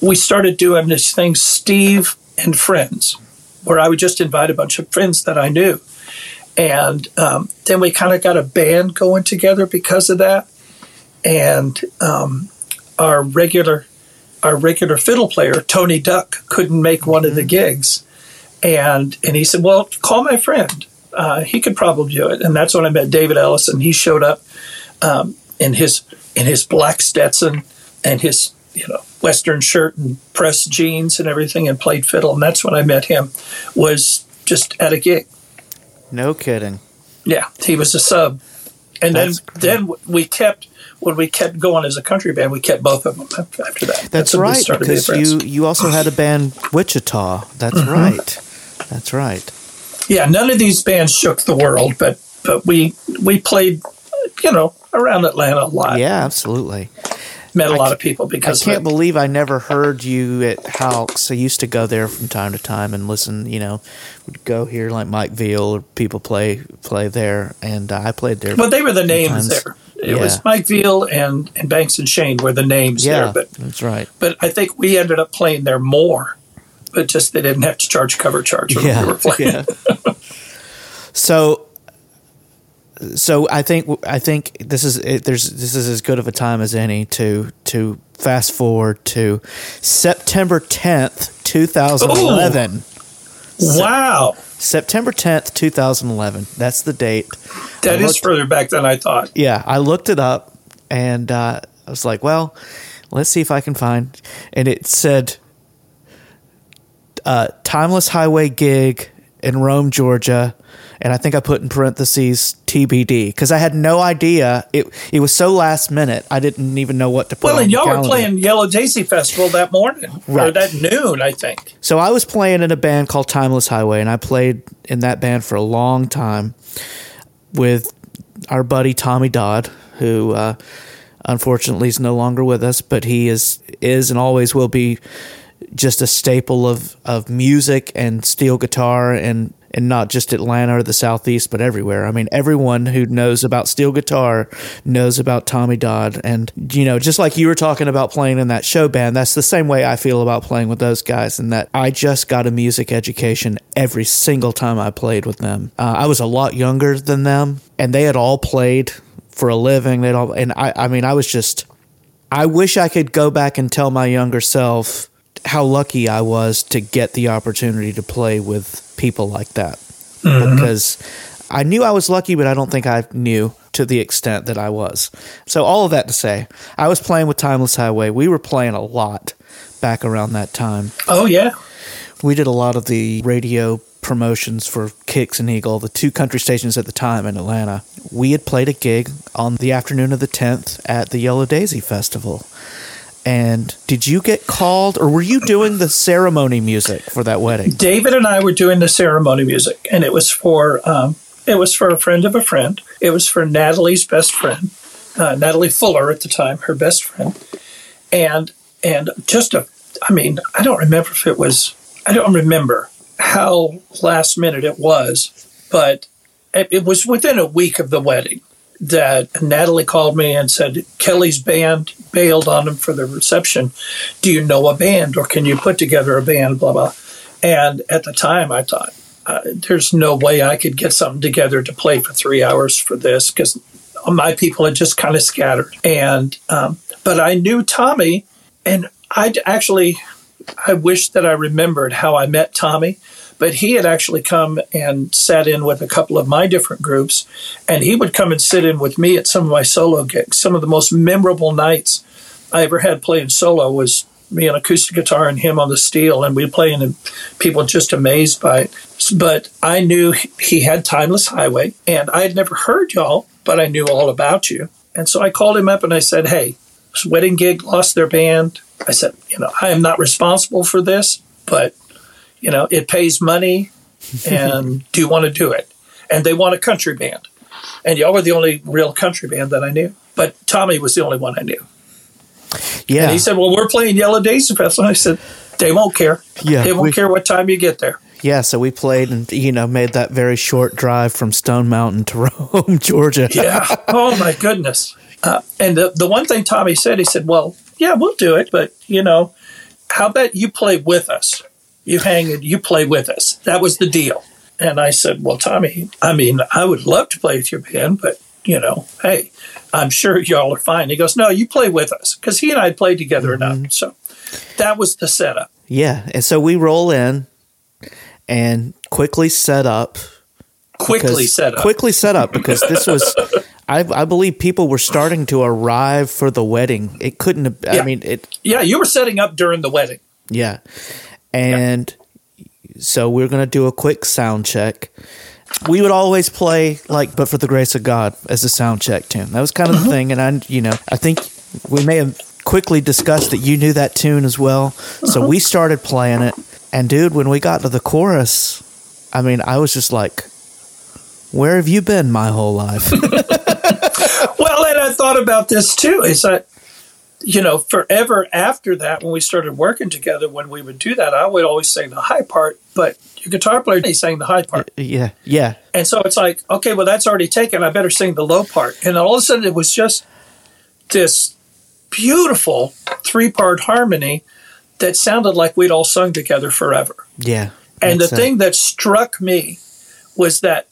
we started doing this thing, Steve and Friends, where I would just invite a bunch of friends that I knew, and um, then we kind of got a band going together because of that, and um, our regular our regular fiddle player Tony Duck couldn't make one of the gigs, and and he said, "Well, call my friend. Uh, he could probably do it." And that's when I met David Ellison. He showed up um, in his in his black Stetson and his you know western shirt and pressed jeans and everything, and played fiddle. And that's when I met him. Was just at a gig. No kidding. Yeah, he was a sub, and That's then then we kept when we kept going as a country band, we kept both of them after that. That's, we right because you you also had a band Wichita. That's Mm-hmm. right. That's right. Yeah, none of these bands shook the world, but but we we played, you know, around Atlanta a lot. Yeah, absolutely. met a I lot of people I because of can't believe I never heard you at Hawks. I used to go there from time to time and listen. You know, would go here like Mike Veal or people play play there, and uh, I played there. But they were the names Sometimes- there. It yeah. was Mike Veal and, and Banks and Shane were the names yeah, there, but that's right. but I think we ended up playing there more. But just they didn't have to charge cover charge Yeah, yeah. so, so I think I think this is it, there's this is as good of a time as any to to fast forward to September tenth, two thousand eleven. Wow, September tenth, two thousand eleven. That's the date. that is further back than I thought. Yeah, I looked it up and uh, I was like, well, let's see if I can find. And it said uh, Timeless Highway gig in Rome, Georgia. And I think I put in parentheses TBD because I had no idea. It it was so last minute. I didn't even know what to put Well, and y'all were playing Yellow Daisy Festival that morning or Right. that noon, I think. So I was playing in a band called Timeless Highway, and I played in that band for a long time with our buddy Tommy Dodd, who uh, unfortunately is no longer with us, but he is is and always will be just a staple of, of music and steel guitar and and not just Atlanta or the Southeast, but everywhere. I mean, everyone who knows about steel guitar knows about Tommy Dodd. And, you know, just like you were talking about playing in that show band, that's the same way I feel about playing with those guys, and that I just got a music education every single time I played with them. Uh, I was a lot younger than them, and they had all played for a living. They'd all, and I, I mean, I was just, I wish I could go back and tell my younger self how lucky I was to get the opportunity to play with people like that. Mm-hmm. Because I knew I was lucky, but I don't think I knew to the extent that I was. So, all of that to say, I was playing with Timeless Highway. We were playing a lot back around that time. Oh yeah, We did a lot of the radio promotions for Kicks and Eagle, the two country stations at the time in Atlanta. We had played a gig on the afternoon of the 10th at the Yellow Daisy Festival. And did you get called, or were you doing the ceremony music for that wedding? David and I were doing the ceremony music, and it was for um, it was for a friend of a friend. It was for Natalie's best friend, uh, Natalie Fuller at the time, her best friend, and and just a, I mean, I don't remember if it was, I don't remember how last minute it was, but it was within a week of the wedding that Natalie called me and said, Kelly's band bailed on him for the reception. Do you know a band or can you put together a band? Blah, blah. And at the time, I thought, uh, there's no way I could get something together to play for three hours for this because my people had just kind of scattered. And, um, but I knew Tommy and I actually, I wish that I remembered how I met Tommy but he had actually come and sat in with a couple of my different groups, and he would come and sit in with me at some of my solo gigs. Some of the most memorable nights I ever had playing solo was me on acoustic guitar and him on the steel, and we play, and people just amazed by it. But I knew he had Timeless Highway, and I had never heard y'all, but I knew all about you. And so I called him up and I said, Hey, this wedding gig lost their band. I said, You know, I am not responsible for this, but you know, it pays money, and do you want to do it? And they want a country band, and y'all were the only real country band that I knew. But Tommy was the only one I knew. Yeah. And he said, "Well, we're playing Yellow Daisy Festival." And I said, "They won't care. Yeah, they won't we- care what time you get there." Yeah, so we played and you know made that very short drive from Stone Mountain to Rome, Georgia. Yeah. oh my goodness. Uh, and the the one thing Tommy said, he said, "Well, yeah, we'll do it, but you know, how about you play with us? You hang it, you play with us." That was the deal. And I said, "Well, Tommy, I mean, I would love to play with your band, but you know, hey, I'm sure y'all are fine." He goes, "No, you play with us," because he and I played together mm-hmm. enough. So that was the setup. Yeah, and so we roll in and quickly set up. Quickly set up. Quickly set up because this was, I, I believe people were starting to arrive for the wedding. It couldn't have. I mean, it. Yeah, you were setting up during the wedding. Yeah, and so we're gonna do a quick sound check. We would always play like "But for the Grace of God" as a sound check tune. That was kind of the mm-hmm. thing, and I, you know, I think we may have quickly discussed that you knew that tune as well. So mm-hmm. we started playing it, and dude, when we got to the chorus, I mean, I was just like, "Where have you been my whole life?" Well, and I thought about this too. Is that you know, forever after that, when we started working together, when we would do that, I would always sing the high part, but your guitar player he sang the high part, yeah, yeah, and so it's like, okay, well that's already taken. I better sing the low part, and all of a sudden it was just this beautiful three part harmony that sounded like we'd all sung together forever. yeah. And the thing that struck me was that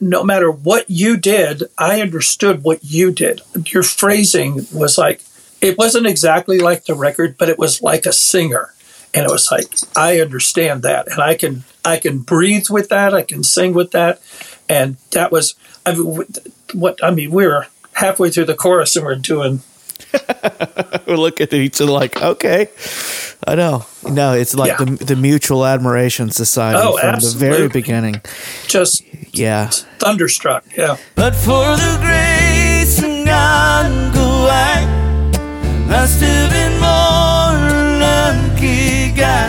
no matter what you did, I understood what you did. Your phrasing was like, it wasn't exactly like the record, but it was like a singer. And it was like, I understand that. And I can, I can breathe with that. I can sing with that. And that was, I mean, what, I mean, we were halfway through the chorus and we're doing, We're looking at each other like, okay, I know. No, it's like Yeah. the the Mutual Admiration Society Oh, from the very beginning. just Yeah. thunderstruck. Yeah. But for the grace must have been more lucky guy.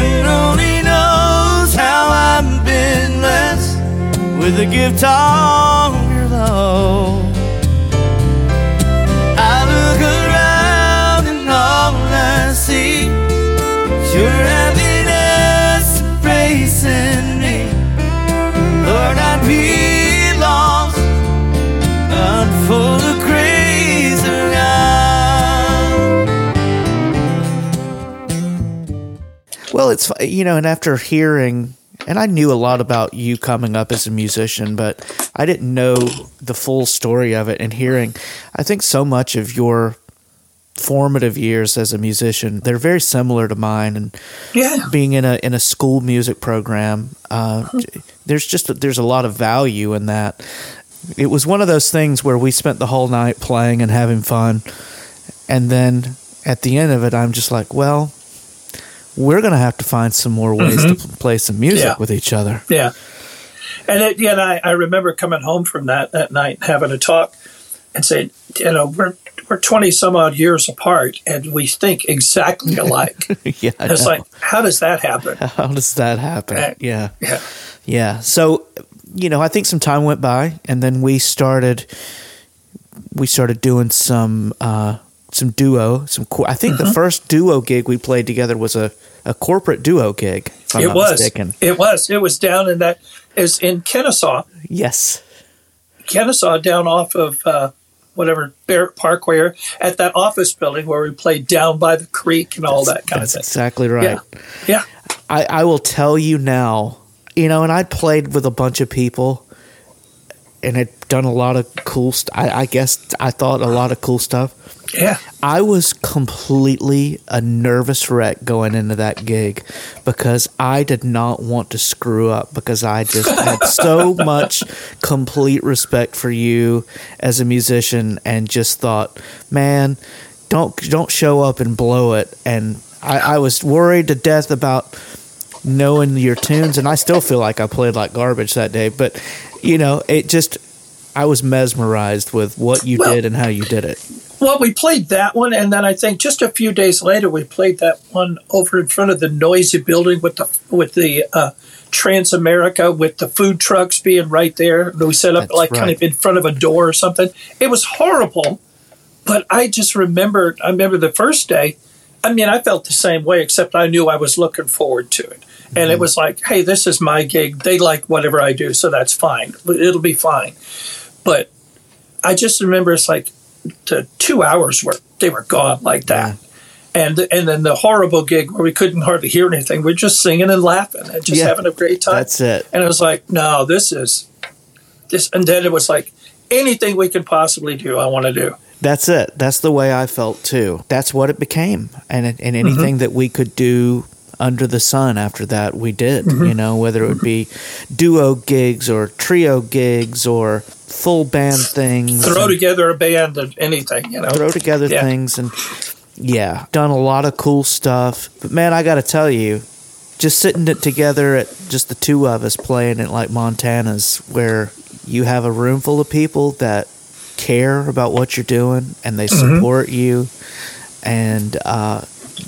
And only knows how I've been blessed with a gift of Well, it's you know, and after hearing, and I knew a lot about you coming up as a musician, but I didn't know the full story of it. And hearing, I think so much of your formative years as a musician, they're very similar to mine, and Yeah. being in a in a school music program, uh, there's just there's a lot of value in that. It was one of those things where we spent the whole night playing and having fun, and then at the end of it, I'm just like, well, we're gonna have to find some more ways to pl- play some music Yeah. with each other. Yeah. And it, yeah, and I, I remember coming home from that that night and having a talk and saying, you know, we're we're twenty some odd years apart and we think exactly alike. yeah, And it's like, how does that happen? how does that happen? Uh, yeah. Yeah. Yeah. So, you know, I think some time went by, and then we started we started doing some uh, some duo, some. co- I think the first duo gig we played together was a, a corporate duo gig. If I'm it not was. mistaken. It was. It was down in that. Is in Kennesaw. Yes. Kennesaw down off of uh, whatever Barrett Parkway at that office building where we played down by the creek and all that kind of thing. exactly right. Yeah. Yeah. I, I will tell you now, you know, and I played with a bunch of people and had done a lot of cool stuff. I, I guess I thought a lot of cool stuff. Yeah. I was completely a nervous wreck going into that gig because I did not want to screw up because I just had so much complete respect for you as a musician and just thought, man, don't don't show up and blow it. And I, I was worried to death about knowing your tunes and I still feel like I played like garbage that day, but you know, it just I was mesmerized with what you Well- did and how you did it. Well, we played that one, and then I think just a few days later we played that one over in front of the noisy building with the with the uh, Transamerica with the food trucks being right there. We set up That's like kind of in front of a door or something. It was horrible, but I just remember. I remember the first day. I mean, I felt the same way, except I knew I was looking forward to it, and Mm-hmm. it was like, hey, this is my gig. They like whatever I do, so that's fine. It'll be fine. But I just remember it's like the two hours were they were gone like that. And and then the horrible gig where we couldn't hardly hear anything. We're just singing and laughing and just Yeah, having a great time. That's it. and it was like, no, this is this. And then it was like anything we could possibly do, I want to do. That's it. That's the way I felt too. That's what it became, and and mm-hmm. anything that we could do under the sun after that, we did. Mm-hmm. You know, whether it would be mm-hmm. duo gigs or trio gigs or full band things, Throw and together a band and anything, you know. throw together Yeah. things, and yeah, done a lot of cool stuff. But man, I got to tell you, just sitting it together at just the two of us playing it like Montana's, where you have a room full of people that care about what you're doing and they Mm-hmm. support you, and uh,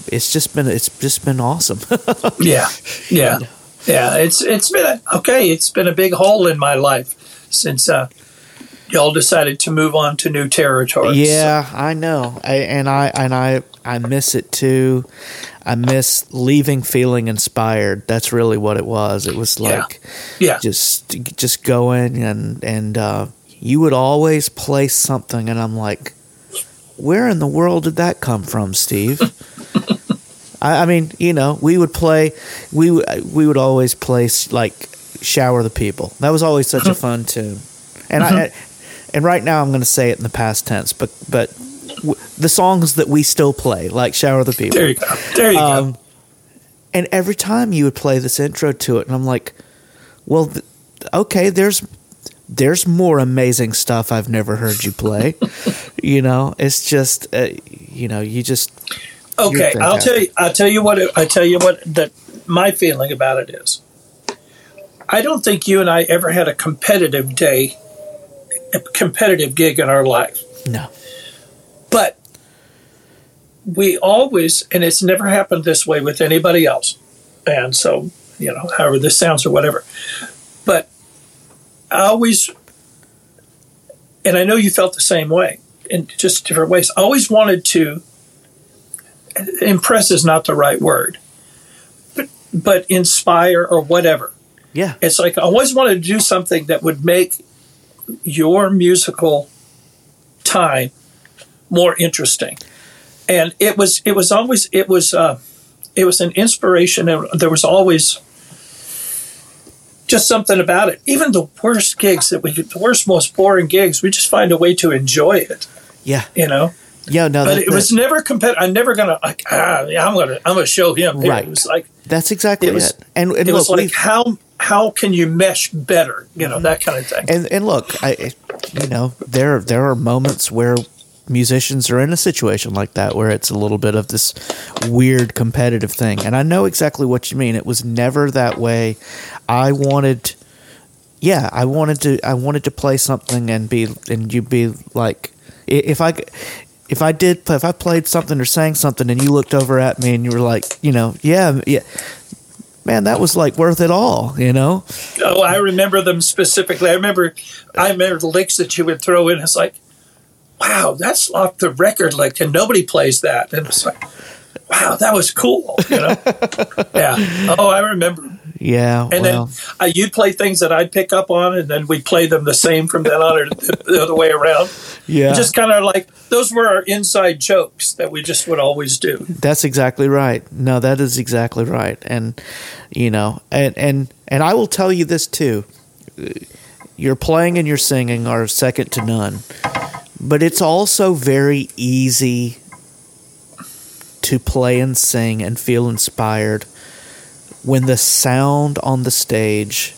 it's just been it's just been awesome. Yeah, yeah, yeah. It's it's been a, okay. It's been a big hole in my life since uh, y'all decided to move on to new territories. Yeah, I know, I, and I and I I miss it too. I miss leaving feeling inspired. That's really what it was. It was Yeah. like yeah, just just going and and uh, you would always play something, and I'm like, where in the world did that come from, Steve? I, I mean, you know, we would play, we would we would always play like "Shower the People." That was always such a fun tune, and I and right now I'm going to say it in the past tense, but but w- the songs that we still play, like "Shower the People," there you go. There you go. um, and every time you would play this intro to it, and I'm like, well, th- okay, there's there's more amazing stuff I've never heard you play. you know, it's just uh, you know, you just Okay, I'll tell you. I'll tell you what. I tell you what that my feeling about it is. I don't think you and I ever had a competitive day, a competitive gig in our life, no, but we always, and it's never happened this way with anybody else, and so you know, however this sounds or whatever, but I always, and I know you felt the same way in just different ways. I always wanted to impress is not the right word, but, but inspire or whatever. yeah, It's like I always wanted to do something that would make your musical time more interesting. And it was it was always it was uh, it was an inspiration. and There was always just something about it. Even the worst gigs that we the worst most boring gigs, we just find a way to enjoy it. yeah, You know. yeah. No, But that, it was never competitive. I'm never gonna like. Ah, yeah, I'm gonna. I'm gonna show him. Right. It was like that's exactly it it. And and it was like how how can you mesh better? You know that kind of thing. and and look, I you know there there are moments where musicians are in a situation like that where it's a little bit of this weird competitive thing, and I know exactly what you mean. It was never that way. I wanted, yeah, I wanted to I wanted to play something and be and you'd be like if I. If I did, if I played something or sang something, and you looked over at me and you were like, you know, yeah, yeah, man, that was like worth it all, you know. Oh, I remember them specifically. I remember, I remember the licks that you would throw in. It's like, wow, that's off the record. Like, and nobody plays that. And it's like, wow, that was cool. You know? yeah. Oh, I remember. Yeah. And well. then uh, you'd play things that I'd pick up on, and then we'd play them the same from then on, or the other way around. Yeah. Just kind of like those were our inside jokes that we just would always do. That's exactly right. No, that is exactly right. And you know, and and and I will tell you this too. Your playing and your singing are second to none. But it's also very easy to play and sing and feel inspired when the sound on the stage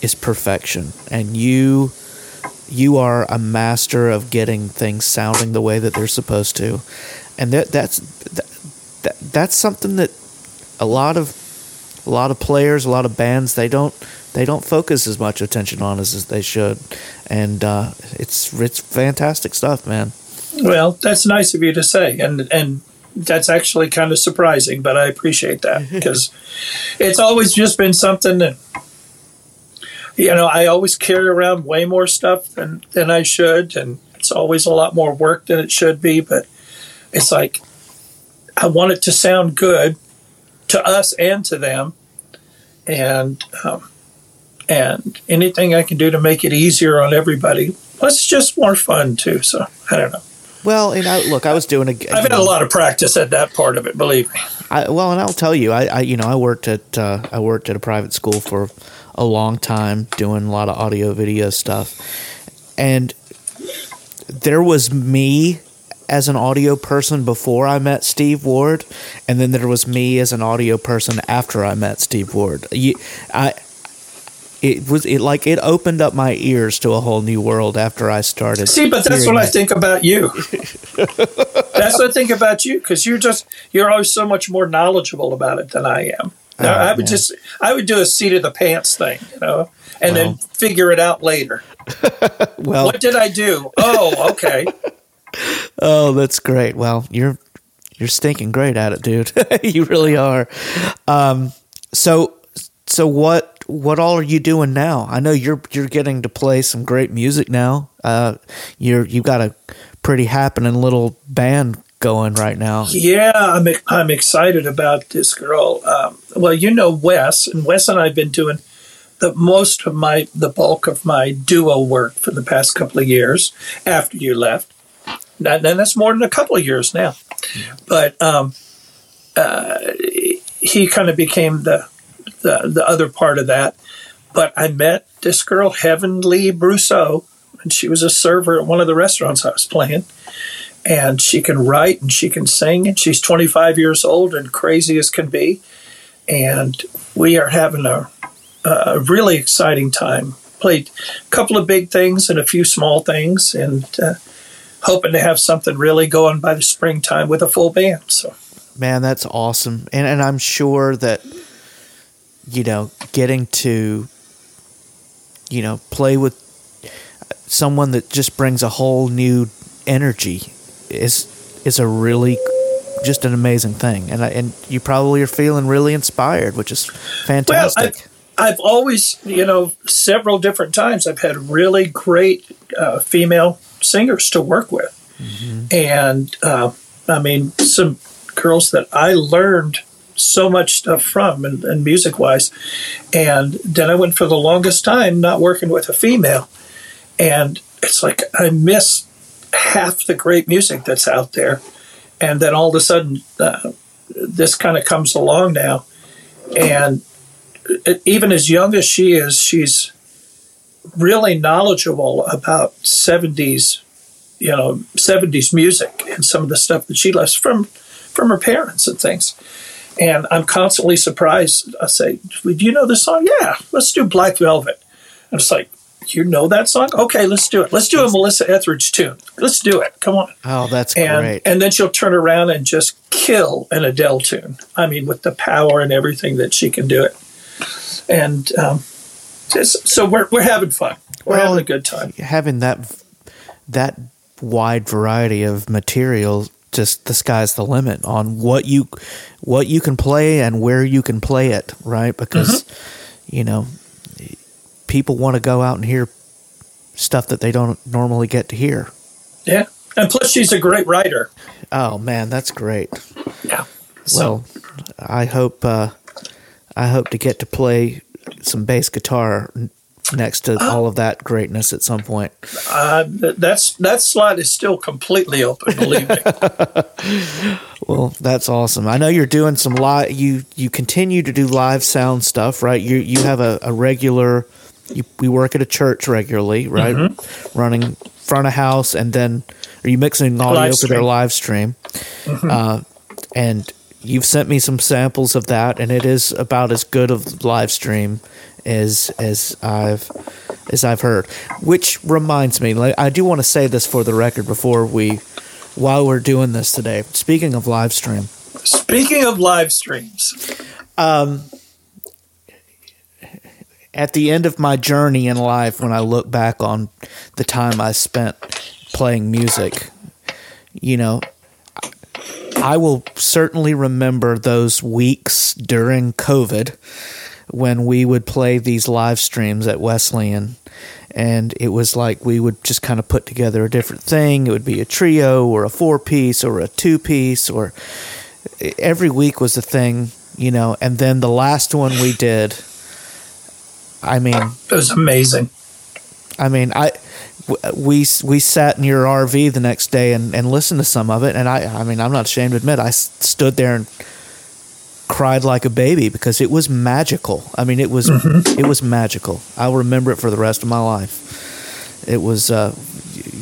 is perfection. And you you are a master of getting things sounding the way that they're supposed to. And that that's that, that, that's something that a lot of a lot of players a lot of bands they don't they don't focus as much attention on as, as they should and uh, it's it's fantastic stuff man well that's nice of you to say and and that's actually kind of surprising, but I appreciate that because it's always just been something that you know I always carry around way more stuff than than I should, and it's always a lot more work than it should be. But it's like I want it to sound good to us and to them, and um, and anything I can do to make it easier on everybody. Plus, just more fun too. So I don't know. Well, and I, look, I was doing a. I've had know, a lot of practice at that part of it. Believe me. I, well, and I'll tell you, I, I, you know, I worked at uh, I worked at a private school for a long time, doing a lot of audio video stuff, and there was me as an audio person before I met Steve Ward, and then there was me as an audio person after I met Steve Ward. You, I it was it like it opened up my ears to a whole new world after I started. See, but that's what I think about you. that's what I think about you because you're just you're always so much more knowledgeable about it than I am. Oh, I would man. just I would do a seat of the pants thing, you know, and well. then figure it out later. well, what did I do? Oh, okay. oh, that's great. Well, you're you're stinking great at it, dude. you really are. Um, so so what what all are you doing now? I know you're you're getting to play some great music now. Uh, you're you've got a pretty happening little band going right now. Yeah, I'm I'm excited about this girl. Um, well, you know Wes, and Wes and I've been doing the most of my the bulk of my duo work for the past couple of years after you left. And that's more than a couple of years now. But um, uh, he kind of became the the, the other part of that. But I met this girl, Heavenly Brousseau, and she was a server at one of the restaurants I was playing. And she can write and she can sing, and she's 25 years old and crazy as can be. And we are having a, a really exciting time. Played a couple of big things and a few small things, and uh, hoping to have something really going by the springtime with a full band. So, man, that's awesome, and and I'm sure that you know, getting to, you know, play with someone that just brings a whole new energy is is a really just an amazing thing, and I, and you probably are feeling really inspired, which is fantastic. Well, I've, I've always, you know, several different times I've had really great uh, female singers to work with, mm-hmm. and uh, I mean some girls that I learned so much stuff from and, and music wise. And then I went for the longest time not working with a female. And it's like I miss half the great music that's out there. And then all of a sudden, uh, this kind of comes along now. And even as young as she is, she's really knowledgeable about 70s, you know, 70s music and some of the stuff that she loves from from her parents and things. And I'm constantly surprised. I say, Do you know this song? Yeah, let's do Black Velvet. And it's like, you know that song? Okay, let's do it. Let's do a Melissa Etheridge tune. Let's do it. Come on. Oh, that's and, great. And then she'll turn around and just kill an Adele tune. I mean, with the power and everything that she can do it. And um, just, so we're, we're having fun. We're well, having a good time. Having that that wide variety of materials just the sky's the limit on what you what you can play and where you can play it, right? Because mm-hmm. you know people want to go out and hear stuff that they don't normally get to hear. Yeah, And plus, she's a great writer. Oh man, that's great. Yeah. So, Well, I hope uh, I hope to get to play some bass guitar next to all of that greatness at some point. uh, that's that slot is still completely open. Believe me. Well, that's awesome. I know you're doing some live. You you continue to do live sound stuff, right? You you have a, a regular. You we work at a church regularly, right? Mm-hmm. Running front of house, and then are you mixing audio Live for their stream. Mm-hmm. live stream? Uh, and you've sent me some samples of that, and it is about as good of live stream as as I've as I've heard. Which reminds me, like, I do want to say this for the record before we, while we're doing this today. Speaking of live stream, Speaking of live streams, um, at the end of my journey in life, when I look back on the time I spent playing music, you know, I will certainly remember those weeks during COVID when we would play these live streams at Wesleyan. And it was like we would just kind of put together a different thing. It would be a trio or a four piece or a two piece, or every week was a thing, you know. And then the last one we did, I mean, it was amazing. I mean, I we we sat in your RV the next day and, and listened to some of it, and I I mean, I'm not ashamed to admit I stood there and cried like a baby because it was magical. I mean, it was it was magical. I'll remember it for the rest of my life. It was uh,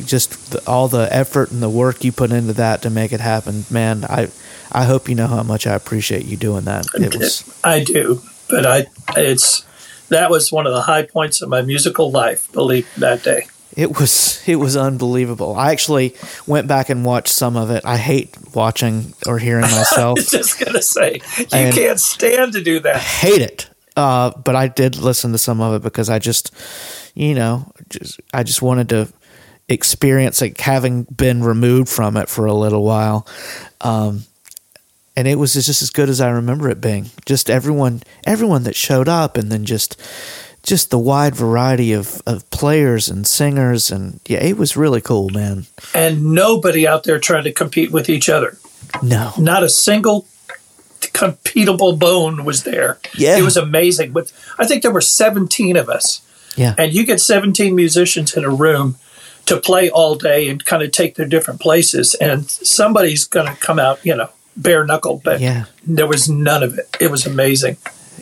just the, all the effort and the work you put into that to make it happen, man. I I hope you know how much I appreciate you doing that. It was I do, but I it's that was one of the high points of my musical life. Believe that day. It was it was unbelievable. I actually went back and watched some of it. I hate watching or hearing myself. I was just gonna say you can't stand to do that. I hate it. Uh, but I did listen to some of it because I just, you know, just I just wanted to experience like having been removed from it for a little while. Um, and it was just as good as I remember it being. Just everyone, everyone that showed up, and then just, just the wide variety of, of players and singers, and yeah, it was really cool, man. And nobody out there trying to compete with each other. No, Not a single competable bone was there. Yeah. It was amazing. With I think there were 17 of us. yeah, And you get 17 musicians in a room to play all day and kind of take their different places and somebody's going to come out, you know, bare knuckle, but yeah. there was none of it. It was amazing.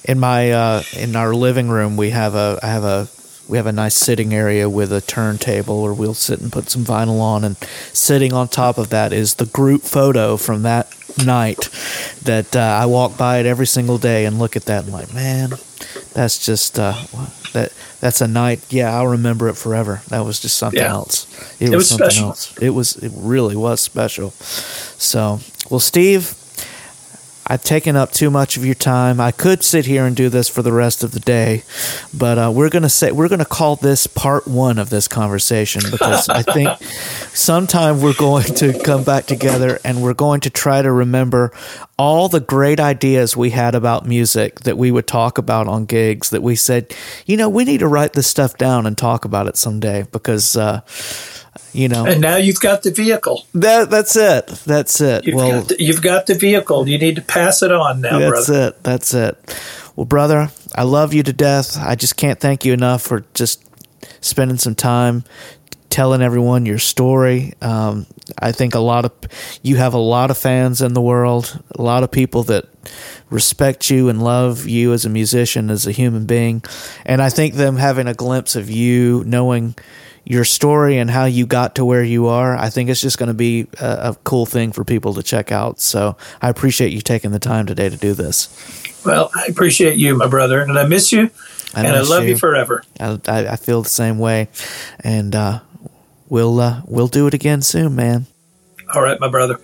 In my uh, in our living room we have a I have a we have a nice sitting area with a turntable where we'll sit and put some vinyl on. And sitting on top of that is the group photo from that night that uh, I walk by it every single day and look at that and like man that's just uh, that that's a night. Yeah I'll remember it forever. That was just something Yeah. else. It, was something special. else. It was it really was special. So well Steve I've taken up too much of your time. I could sit here and do this for the rest of the day, but uh, we're gonna say we're gonna call this part one of this conversation because I think sometime we're going to come back together and we're going to try to remember all the great ideas we had about music that we would talk about on gigs. That we said, you know, we need to write this stuff down and talk about it someday because. Uh, you know And now you've got the vehicle. that that's it. That's it. You've, well, got, the, you've got the vehicle. You need to pass it on now, brother. That's brother. it. That's it. Well, brother, I love you to death. I just can't thank you enough for just spending some time telling everyone your story. Um, I think a lot of you have a lot of fans in the world, a lot of people that respect you and love you as a musician, as a human being. And I think them having a glimpse of you, knowing your story and how you got to where you are, I think it's just going to be a, a cool thing for people to check out. So I appreciate you taking the time today to do this. Well, I appreciate you, my brother, and I miss you, I and I love you. you. forever. I, I, I feel the same way, and uh, we'll uh, we'll do it again soon, man. All right, my brother.